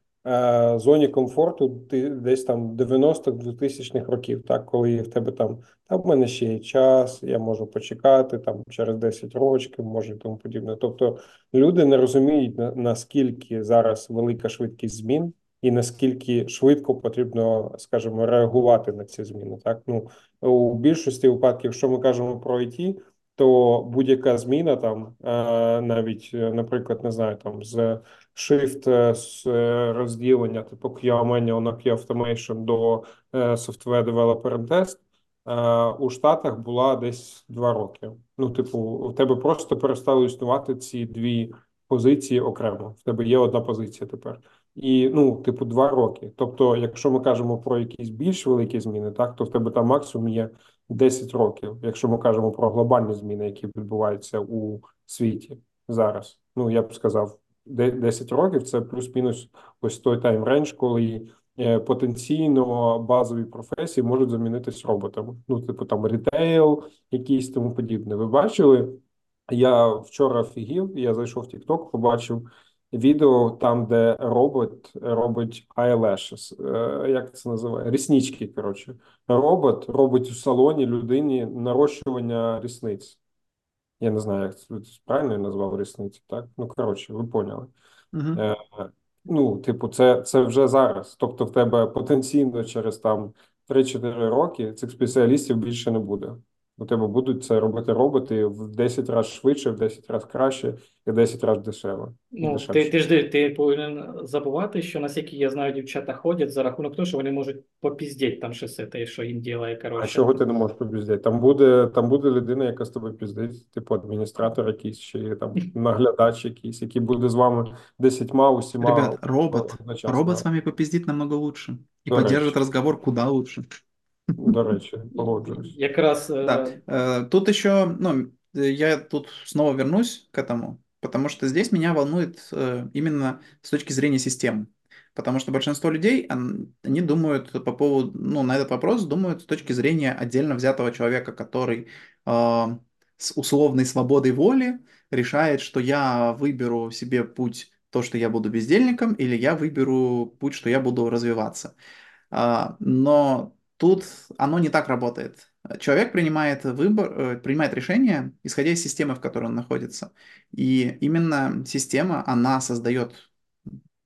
Speaker 3: зоні комфорту десь там 90-х 2000-х років, так, коли в тебе там, та в мене ще є час, я можу почекати там через 10 років, може і тому подібне. Тобто люди не розуміють наскільки зараз велика швидкість змін. І наскільки швидко потрібно, скажімо, реагувати на ці зміни, так ну у більшості випадків, якщо ми кажемо про IT, то будь-яка зміна там, е, навіть, е, наприклад, не знаю, там з shift е, з е, розділення типу QA manual на QA automation до е, software developer and test, е, у Штатах була десь два роки. Ну, типу, у тебе просто перестали існувати ці дві позиції окремо. В тебе є одна позиція тепер. І ну, типу, два роки. Тобто, якщо ми кажемо про якісь більш великі зміни, так то в тебе там максимум є 10 років, якщо ми кажемо про глобальні зміни, які відбуваються у світі зараз. Ну я б сказав, 10 років це плюс-мінус ось той time range, коли е, потенційно базові професії можуть замінитись роботами. Ну, типу там retail, якийсь тому подібне. Ви бачили? Я вчора офігів, я зайшов в TikTok, побачив відео там, де робот робить eyelashes, е, як це називає? Ріснички, коротше. Робот робить у салоні людині нарощування рісниць. Я не знаю, як це правильно я назвав рісниці, так? Ну, коротше, ви поняли.
Speaker 2: Мгм.
Speaker 3: Е, Ну, типу, це, це вже зараз. Тобто, в тебе потенційно через там 3-4 роки цих спеціалістів більше не буде. У тебе будуть це робити роботи в 10 разів швидше, в 10 разів краще і в 10 разів дешеве.
Speaker 1: Ну, ти, ти ж ти, ти повинен забувати, що наскільки я знаю, дівчата ходять за рахунок того, що вони можуть попіздіть там щось те, що їм ділає,
Speaker 3: А чого ти не можеш побіздити? Там буде, там буде людина, яка з тобою піздить, типу адміністратор якийсь, чи там наглядач якийсь, який буде з вами десятьма усіма
Speaker 2: Ребят, робот, робот с вами попиздит намного лучше. И
Speaker 3: Да,
Speaker 2: поддержит
Speaker 3: раньше.
Speaker 2: разговор куда лучше.
Speaker 3: До речі, погоджуюсь.
Speaker 1: Якраз
Speaker 2: Да. Э, Тут еще, ну, э, я тут снова вернусь к этому, потому что здесь меня волнует э, именно с точки зрения системы. Потому что большинство людей, они думают по поводу, ну, на этот вопрос думают с точки зрения отдельно взятого человека, который э, с условной свободой воли решает, что я выберу себе путь то, что я буду бездельником, или я выберу путь, что я буду развиваться. А, Но тут оно не так работает. Человек принимает выбор, э, принимает решение, исходя из системы, в которой он находится. И именно система, она создает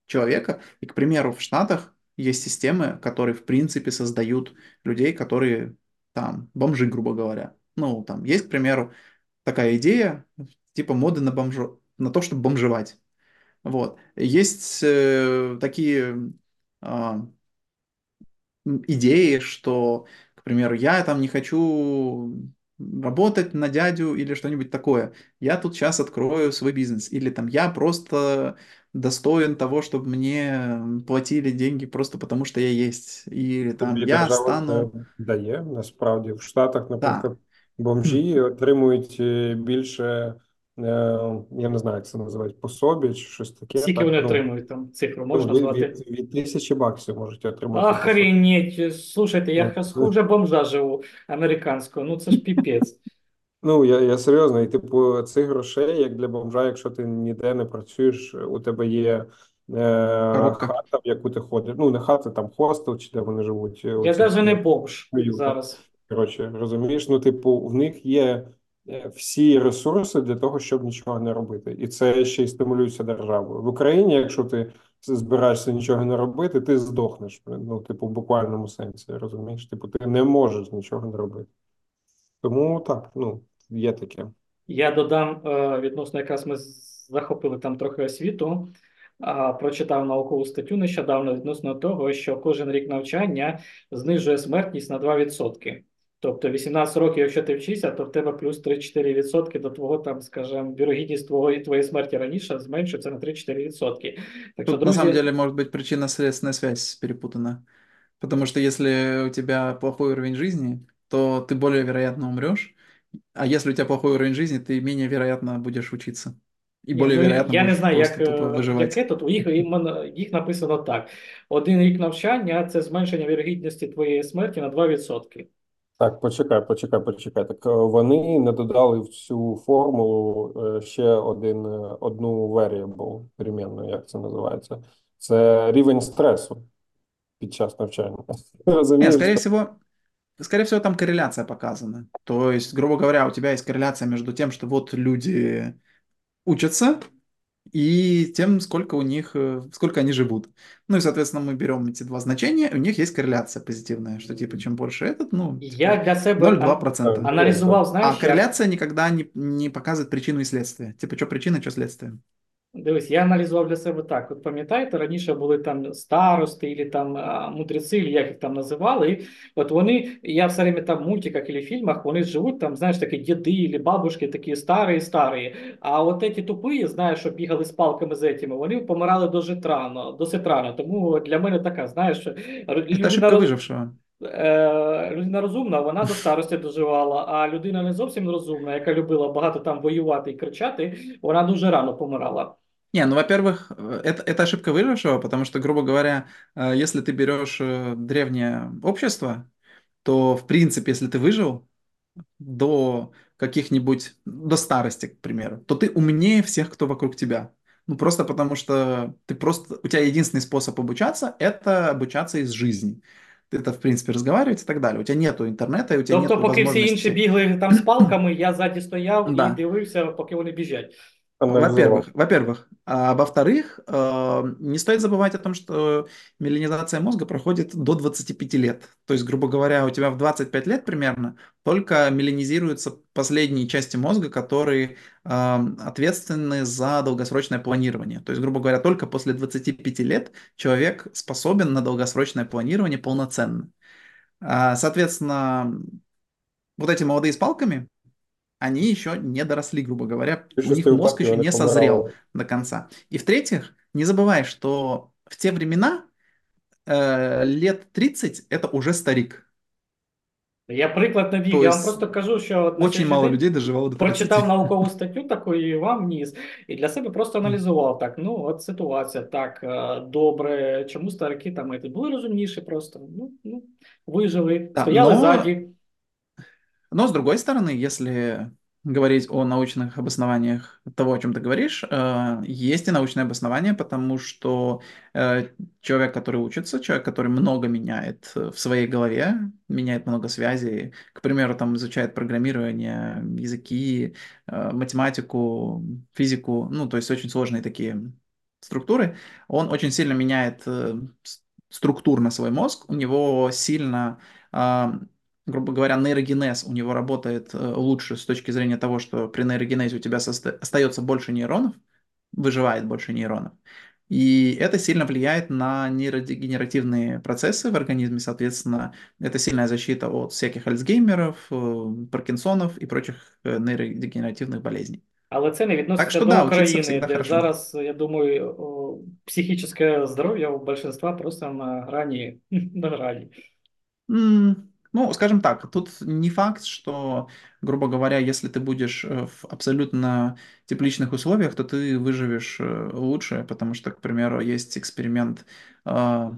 Speaker 2: человека. И, к примеру, в Штатах есть системы, которые, в принципе, создают людей, которые там бомжи, грубо говоря. Ну, там есть, к примеру, такая идея, типа моды на бомжо, на то, чтобы бомжевать. Вот. Есть э, такие м, идеи, что, к примеру, я там не хочу работать на дядю или что-нибудь такое. Я тут сейчас открою свой бизнес. Или там я просто достоин того, чтобы мне платили деньги просто потому, что я есть. Или там
Speaker 3: Тобі
Speaker 2: я
Speaker 3: держава
Speaker 2: стану...
Speaker 3: це дає насправді в Штатах,
Speaker 2: Да.
Speaker 3: наприклад, бомжі отримують е, більше, е, я не знаю, як це називають, пособі чи щось таке.
Speaker 1: Скільки
Speaker 3: так,
Speaker 1: вони
Speaker 3: ну,
Speaker 1: отримують там цифру,
Speaker 3: ну,
Speaker 1: можна
Speaker 3: від,
Speaker 1: назвати?
Speaker 3: від, від тисячі баксів можуть отримати.
Speaker 1: Охренеть, слушайте, я
Speaker 3: Ну,
Speaker 1: хуже бомжа живу американського, ну це ж піпець.
Speaker 3: Ну, я, я серйозно, і типу, цих грошей, як для бомжа, якщо ти ніде не працюєш, у тебе є е, хата, в яку ти ходиш. Ну, не хата, там хостел, чи де вони живуть.
Speaker 1: Я навіть не
Speaker 3: ну,
Speaker 1: бомж зараз.
Speaker 3: Коротше, розумієш, ну, типу, в них є е, всі ресурси для того, щоб нічого не робити. І це ще й стимулюється державою. В Україні, якщо ти збираєшся нічого не робити, ти здохнеш. Ну, типу, в буквальному сенсі, розумієш? Типу, ти не можеш нічого не робити. Тому так, ну, є таке.
Speaker 1: Я додам е, відносно, якраз ми захопили там трохи освіту. Прочитав наукову статтю нещодавно відносно того, що кожен рік навчання знижує смертність на 2%. Тобто 18 років, якщо ти вчишся, то в тебе плюс 3-4% до твого там, скажімо, вірогідність твого, твоєї смерті раніше зменшується на 3-4%. Так що,
Speaker 2: Тут на самом
Speaker 1: друзі,
Speaker 2: деле может быть причинно-следственная связь перепутана. Потому что если у тебя плохой уровень жизни, то ты более вероятно умрешь. А если у тебя плохой уровень жизни, ты менее вероятно будешь учиться. И
Speaker 1: Ні,
Speaker 2: более
Speaker 1: ну,
Speaker 2: вероятно
Speaker 1: я не
Speaker 2: будешь
Speaker 1: знаю, як,
Speaker 2: просто тупо
Speaker 1: е,
Speaker 2: выживать.
Speaker 1: яке тут у їх, іменно- їх написано так: один рік навчання це зменшення вірогідності твоєї смерті на 2%.
Speaker 3: Так, почекай, почекай, почекай. Так е, вони не додали в цю формулу е, ще один, е, одну variable, перемінну, як це називається. Це рівень стресу під час навчання.
Speaker 2: Не,
Speaker 3: Розумієш?
Speaker 2: скорее всего, скорее всего, там корреляция показана. То есть, грубо говоря, у тебя есть корреляция между тем, что вот люди учатся, и тем, сколько у них, э, сколько они живут. Ну и, соответственно, мы берем эти два значения, у них есть корреляция позитивная, что типа чем больше этот, ну,
Speaker 1: Я
Speaker 2: типа
Speaker 1: для себе ан-
Speaker 2: 0,2%.
Speaker 1: аналізував, знаєш,
Speaker 2: А
Speaker 1: як-
Speaker 2: корреляция никогда не, не показывает причину и следствие. Типа, что причина, что следствие.
Speaker 1: Дивись, я аналізував для себе так. От пам'ятаєте, раніше були там старости, або там а, мудреці, або як їх там називали. І от вони, я все время там в мультиках або фільмах, вони живуть там, знаєш, такі діди або бабушки, такі старі, старі. А от ці тупі, знаєш, що бігали з палками з этими, вони помирали досить рано, досить рано. Тому для мене така, знаєш, р-
Speaker 2: Это
Speaker 1: людина,
Speaker 2: ошибка
Speaker 1: роз-
Speaker 2: выжившего.
Speaker 1: е, людина розумна, вона до старості доживала, а людина не зовсім розумна, яка любила багато там воювати і кричати, вона дуже рано помирала.
Speaker 2: Не, ну, во-первых, э, это, это ошибка выжившего, потому что, грубо говоря, э, если ты берешь э, древнее общество, то, в принципе, если ты выжил до каких-нибудь, до старости, к примеру, то ты умнее всех, кто вокруг тебя. Ну, просто потому что ты просто, у тебя единственный способ обучаться – это обучаться из жизни. Это, в принципе, разговаривать и так далее. У тебя нету интернета, и у тебя
Speaker 1: Тобто,
Speaker 2: нету
Speaker 1: поки всі інші
Speaker 2: возможности...
Speaker 1: бігли там з палками, я ззаді стояв і
Speaker 2: Да.
Speaker 1: дивився, поки вони біжать.
Speaker 2: Во-первых, во-первых, а во-вторых, э, не стоит забывать о том, что миелинизация мозга проходит до 25 лет. То есть, грубо говоря, у тебя в 25 лет примерно только миелинизируются последние части мозга, которые э, ответственны за долгосрочное планирование. То есть, грубо говоря, только после 25 лет человек способен на долгосрочное планирование полноценно. А, Соответственно, вот эти молодые с палками, они еще не доросли, грубо говоря, у них мозг еще не созрел до конца. И в-третьих, не забывай, что в те времена э, лет 30 это уже старик.
Speaker 1: Я приклад навів,
Speaker 2: То
Speaker 1: я вам
Speaker 2: есть
Speaker 1: просто кажу, що от на
Speaker 2: Очень
Speaker 1: сьогоднішній
Speaker 2: мало
Speaker 1: день
Speaker 2: людей доживало до 30.
Speaker 1: прочитав наукову статтю таку і вам ніс, і для себе просто аналізував так. Ну, от ситуація, так, е, добре, чому старики там е, були розумніші просто, ну, ну вижили,
Speaker 2: Да,
Speaker 1: стояли
Speaker 2: но-
Speaker 1: ззаді.
Speaker 2: Но с другой стороны, если говорить о научных обоснованиях того, о чем ты говоришь, э, есть и научное обоснование, потому что э, человек, который учится, человек, который много меняет э, в своей голове, меняет много связей, к примеру, там изучает программирование, языки, математику, физику, ну, то есть очень сложные такие структуры, он очень сильно меняет структурно свой мозг, у него сильно грубо говоря, нейрогенез у него работает э, лучше с точки зрения того, что при нейрогенезе у тебя соста- остается больше нейронов, выживает больше нейронов. И это сильно влияет на нейродегенеративные процессы в организме, соответственно, это сильная защита от всяких альцгеймеров, э, паркинсонов и прочих э, нейродегенеративных болезней.
Speaker 1: Але це не відноситься
Speaker 2: що
Speaker 1: до
Speaker 2: да, учиться
Speaker 1: України,
Speaker 2: всегда
Speaker 1: де
Speaker 2: хорошо.
Speaker 1: зараз, я думаю, о, психическое здоровье у большинства просто на грані, на грані.
Speaker 2: М, Ну, скажем так, тут не факт, что, грубо говоря, если ты будешь э, в абсолютно тепличных условиях, то ты выживешь э, лучше, потому что, к примеру, есть эксперимент, а,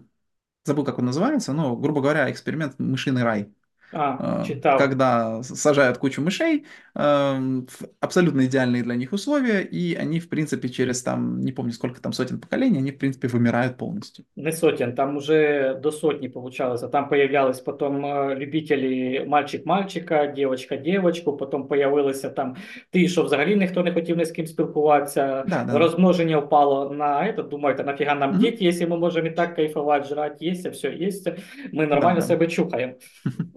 Speaker 2: забыл, как он называется, но, грубо говоря, эксперимент «Мышиный рай».
Speaker 1: А,
Speaker 2: А,
Speaker 1: читав.
Speaker 2: когда с- сажают кучу мышей эм, в абсолютно идеальные для них условия, и они, в принципе, через там, не помню, сколько там сотен поколений, они, в принципе, вымирают полностью.
Speaker 1: Не сотен, там уже до сотні получалося. Там появлялись потім е, любителі мальчик-мальчика, дівчинка-дівчинку, потім появилися там ті, що взагалі ніхто не хотів ні з ким спілкуватися.
Speaker 2: Да, да.
Speaker 1: Розмноження впало на это. Думаєте, нафіга нам
Speaker 2: Мгм.
Speaker 1: діти, якщо ми можемо і так кайфувати, жрати, їсти, все їсти. Ми нормально
Speaker 2: Да, да.
Speaker 1: себе чухаємо.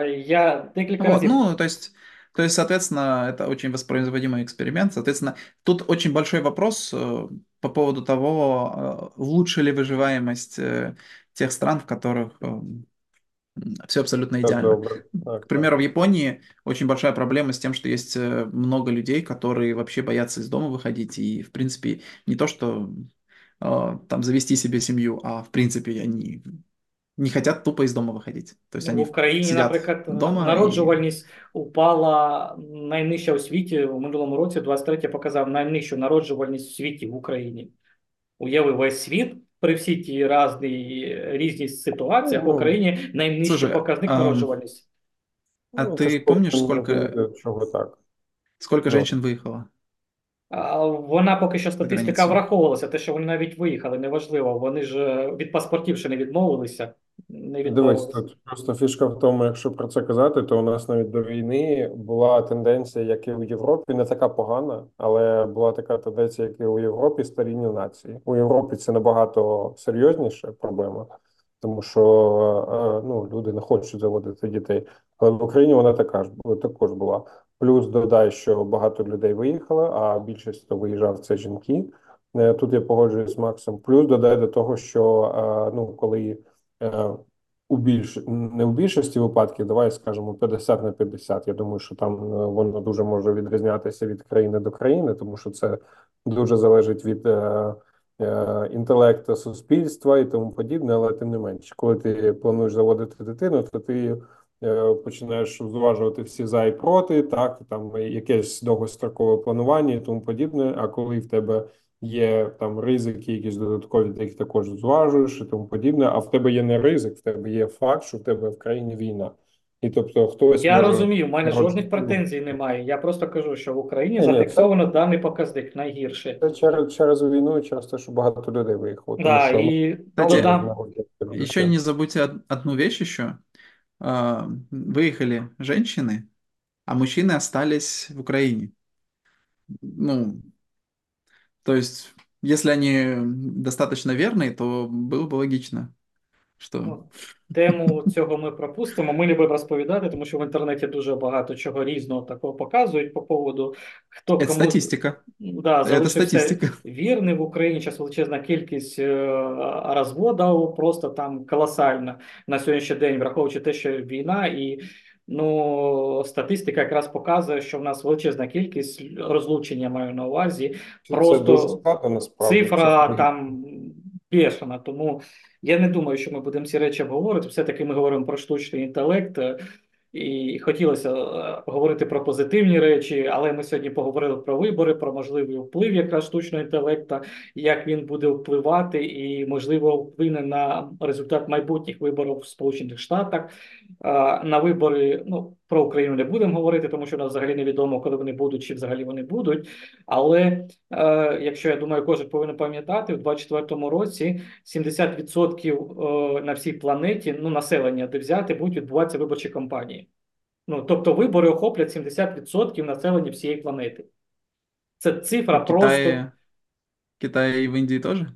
Speaker 1: Е, Я декілька
Speaker 2: Вот,
Speaker 1: разів.
Speaker 2: ну, то есть, то есть, соответственно, это очень воспроизводимый эксперимент. Соответственно, тут очень большой вопрос э, по поводу того, э, лучше ли выживаемость э, тех стран, в которых все абсолютно идеально.
Speaker 3: Так,
Speaker 2: К
Speaker 3: так.
Speaker 2: примеру, в Японии очень большая проблема с тем, что есть много людей, которые вообще боятся из дома выходить. И, в принципе, не то, что там завести себе семью, а в принципе они не хотят тупо из дома выходить. То есть
Speaker 1: Ну, в
Speaker 2: сидят
Speaker 1: наприклад,
Speaker 2: дома и...
Speaker 1: народжувальність упала найнижча у світі. У минулому році 23 показав найнижчу народжувальність у світі в Україні. Уяви весь світ при всій тій різні, різні ситуаціях в
Speaker 3: Ну,
Speaker 1: Україні найнижчий
Speaker 2: слушай,
Speaker 1: показник
Speaker 2: ам,
Speaker 1: народжувальності.
Speaker 2: А
Speaker 3: Ну,
Speaker 2: ти
Speaker 3: просто
Speaker 2: скільки-
Speaker 3: Чого так?
Speaker 2: Сколько
Speaker 3: Ну.
Speaker 2: женщин выехало?
Speaker 1: А Вона поки що статистика враховувалася, те, що вони навіть виїхали, неважливо. Вони ж від паспортів ще не відмовилися. Не
Speaker 3: Дивись, тут просто фішка в тому, якщо про це казати, то у нас навіть до війни була тенденція, як і у Європі, не така погана, але була така тенденція, як і у Європі, старіння нації. У Європі це набагато серйозніша проблема, тому що е, ну, люди не хочуть заводити дітей. Але в Україні вона така ж також була. Плюс додай, що багато людей виїхало, а більшість, хто виїжджав, це жінки. Е, Тут я погоджуюсь з Максом. Плюс додай до того, що е, ну, коли у більш не у більшості випадків, давай скажемо 50 на 50. Я думаю, що там е, воно дуже може відрізнятися від країни до країни, тому що це дуже залежить від е, е, інтелекту суспільства і тому подібне. Але тим не менше, коли ти плануєш заводити дитину, то ти е, починаєш зважувати всі за і проти, так там якесь довгострокове планування і тому подібне. А коли в тебе є там ризики, якісь додаткові, ти їх також зважуєш і тому подібне. А в тебе є не ризик, в тебе є факт, що в тебе в країні війна. І тобто хтось
Speaker 1: Я
Speaker 3: може
Speaker 1: розумію, в мене
Speaker 3: народжувати-
Speaker 1: жодних претензій немає. Я просто кажу, що в Україні
Speaker 3: Ні, ні,
Speaker 1: зафіксовано даний показник найгірше.
Speaker 3: Це через, через війну і через те, що багато людей виїхало. Тому
Speaker 1: Да,
Speaker 3: що
Speaker 1: і
Speaker 2: Кстати,
Speaker 1: молода,
Speaker 2: Еще не забудьте од- одну вещь еще. А, Выехали женщины, а мужчины остались в Украине. Ну, то есть, если они достаточно верные, то было бы логично, что...
Speaker 1: Ну, Тему цього ми пропустимо. Ми любимо розповідати, тому що в інтернеті дуже багато чого різного такого показують по поводу хто
Speaker 2: Это
Speaker 1: кому
Speaker 2: статистика.
Speaker 1: да,
Speaker 2: Это
Speaker 1: залишився
Speaker 2: статистика.
Speaker 1: вірний в Україні. Зараз величезна кількість е, розводів, просто там колосальна на сьогоднішній день, враховуючи те, що війна і. Ну, статистика якраз показує, що в нас величезна кількість розлучення маю на увазі.
Speaker 3: це
Speaker 1: просто
Speaker 3: дуже складно насправді.
Speaker 1: Цифра
Speaker 3: Це-
Speaker 1: там бешена, тому я не думаю, що ми будемо ці речі обговорити. Все-таки ми говоримо про штучний інтелект, і хотілося е, говорити про позитивні речі, але ми сьогодні поговорили про вибори, про можливий вплив якраз штучного інтелекту, як він буде впливати, і можливо вплине на результат майбутніх виборів в Сполучених Штатах. Е, На вибори, ну про Україну не будемо говорити, тому що нас взагалі невідомо, коли вони будуть, чи взагалі вони будуть. Але е, якщо я думаю, кожен повинен пам'ятати, в 2024 році 70% е, на всій планеті, ну населення, де взяти, будуть відбуватися виборчі кампанії. Ну тобто вибори охоплять 70% населення всієї планети. Це цифра
Speaker 2: В
Speaker 1: просто.
Speaker 2: Китае, в Китае и в Индии тоже?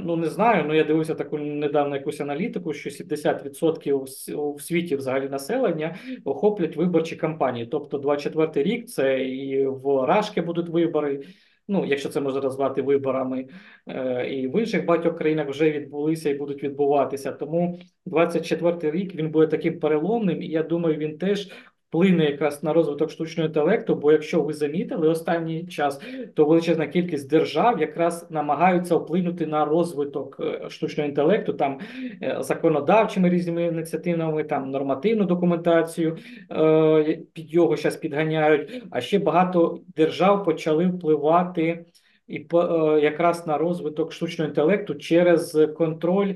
Speaker 1: Ну, не знаю, ну я дивився таку недавно якусь аналітику, що 70% в світі взагалі населення охоплять виборчі кампанії. Тобто 24 рік це і в Рашки будуть вибори. Ну, якщо це можна назвати виборами, е, і в інших багатьох країнах вже відбулися і будуть відбуватися. Тому 24 рік він буде таким переломним, і я думаю, він теж вплине якраз на розвиток штучного інтелекту, бо якщо ви замітили останній час, то величезна кількість держав якраз намагаються вплинути на розвиток е, штучного інтелекту, там е, законодавчими різними ініціативами, там нормативну документацію е, під його зараз підганяють. А ще багато держав почали впливати і якраз на розвиток штучного інтелекту через контроль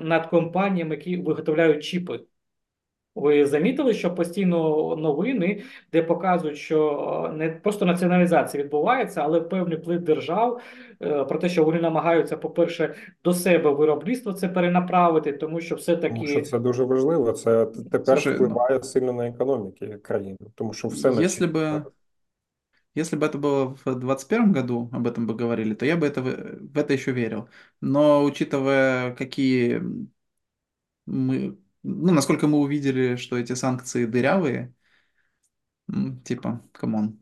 Speaker 1: над компаніями, які виготовляють чіпи. Ви замітили, що постійно новини, де показують, що е, не просто націоналізація відбувається, але певний вплив держав е, про те, що вони намагаються, по-перше, до себе виробництво це перенаправити, тому що
Speaker 3: Тому що
Speaker 1: все-таки
Speaker 3: це дуже важливо. Це т- тепер
Speaker 2: Слушай, ну-
Speaker 3: впливає сильно на економіки країни, тому що все на
Speaker 2: Если
Speaker 3: чіпі
Speaker 2: бы,
Speaker 3: зараз.
Speaker 2: если бы это было в 2021 году, об этом бы говорили, то я бы это, в в это еще верил. Но учитывая, какие мы, ну, насколько мы увидели, что эти санкции дырявые, м, типа, камон.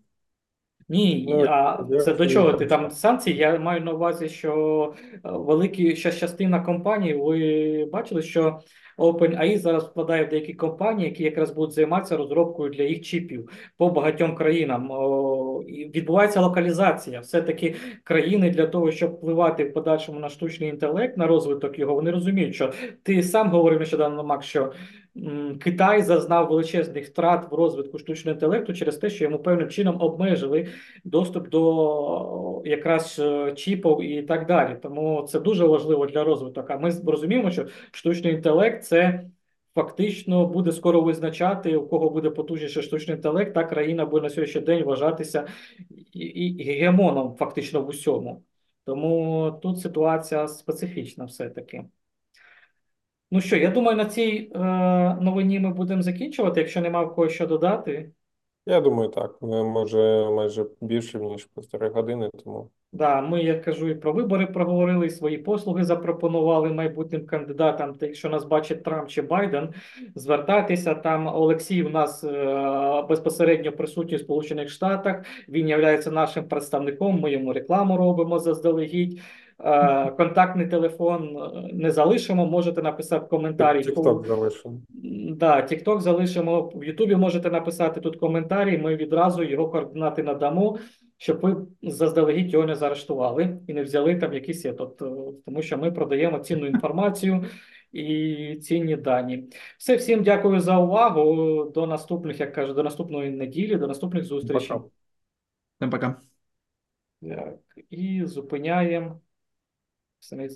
Speaker 1: Ні,
Speaker 3: Ну,
Speaker 1: а
Speaker 3: я
Speaker 1: це до
Speaker 3: розумію,
Speaker 1: чого
Speaker 3: про
Speaker 1: ти
Speaker 3: що.
Speaker 1: там санкції? Я маю на увазі, що е, великі щас частина компаній, ви бачили, що OpenAI зараз вкладає в деякі компанії, які якраз будуть займатися розробкою для їх чіпів по багатьом країнам. Відбувається локалізація. Все-таки країни для того, щоб впливати в подальшому на штучний інтелект, на розвиток його, вони розуміють, що ти сам говорив нещодавно, Макс, що Китай зазнав величезних втрат в розвитку штучного інтелекту через те, що йому певним чином обмежили доступ до якраз е, чіпів і так далі. Тому це дуже важливо для розвитку. А ми розуміємо, що штучний інтелект це фактично буде скоро визначати, у кого буде потужніший штучний інтелект, та країна буде на сьогоднішній день вважатися і, гегемоном фактично в усьому. Тому тут ситуація специфічна все-таки. Ну що, я думаю, на цій е, новині ми будемо закінчувати, якщо нема в кого що додати.
Speaker 3: Я думаю, так. Ми може майже більше ніж півтори години, тому
Speaker 1: Да, ми, я кажу, і про вибори проговорили, і свої послуги запропонували майбутнім кандидатам. Та якщо нас бачить Трамп чи Байден, звертайтеся. Там Олексій у нас е, безпосередньо присутній в Сполучених Штатах. Він є нашим представником. Ми йому рекламу робимо заздалегідь. Е, контактний телефон е, не залишимо. Можете написати в коментарі.
Speaker 3: TikTok залишимо.
Speaker 1: Да, TikTok залишимо в Ютубі. Можете написати тут коментарі. Ми відразу його координати надамо, щоб ви заздалегідь його не заарештували і не взяли там якісь є, тобто, тому що ми продаємо цінну інформацію і цінні дані. Все, всім дякую за увагу. До наступних, як кажу, до наступної неділі, до наступних зустрічей.
Speaker 3: Пока.
Speaker 2: Пока.
Speaker 1: Так, і зупиняємо. It's amazing.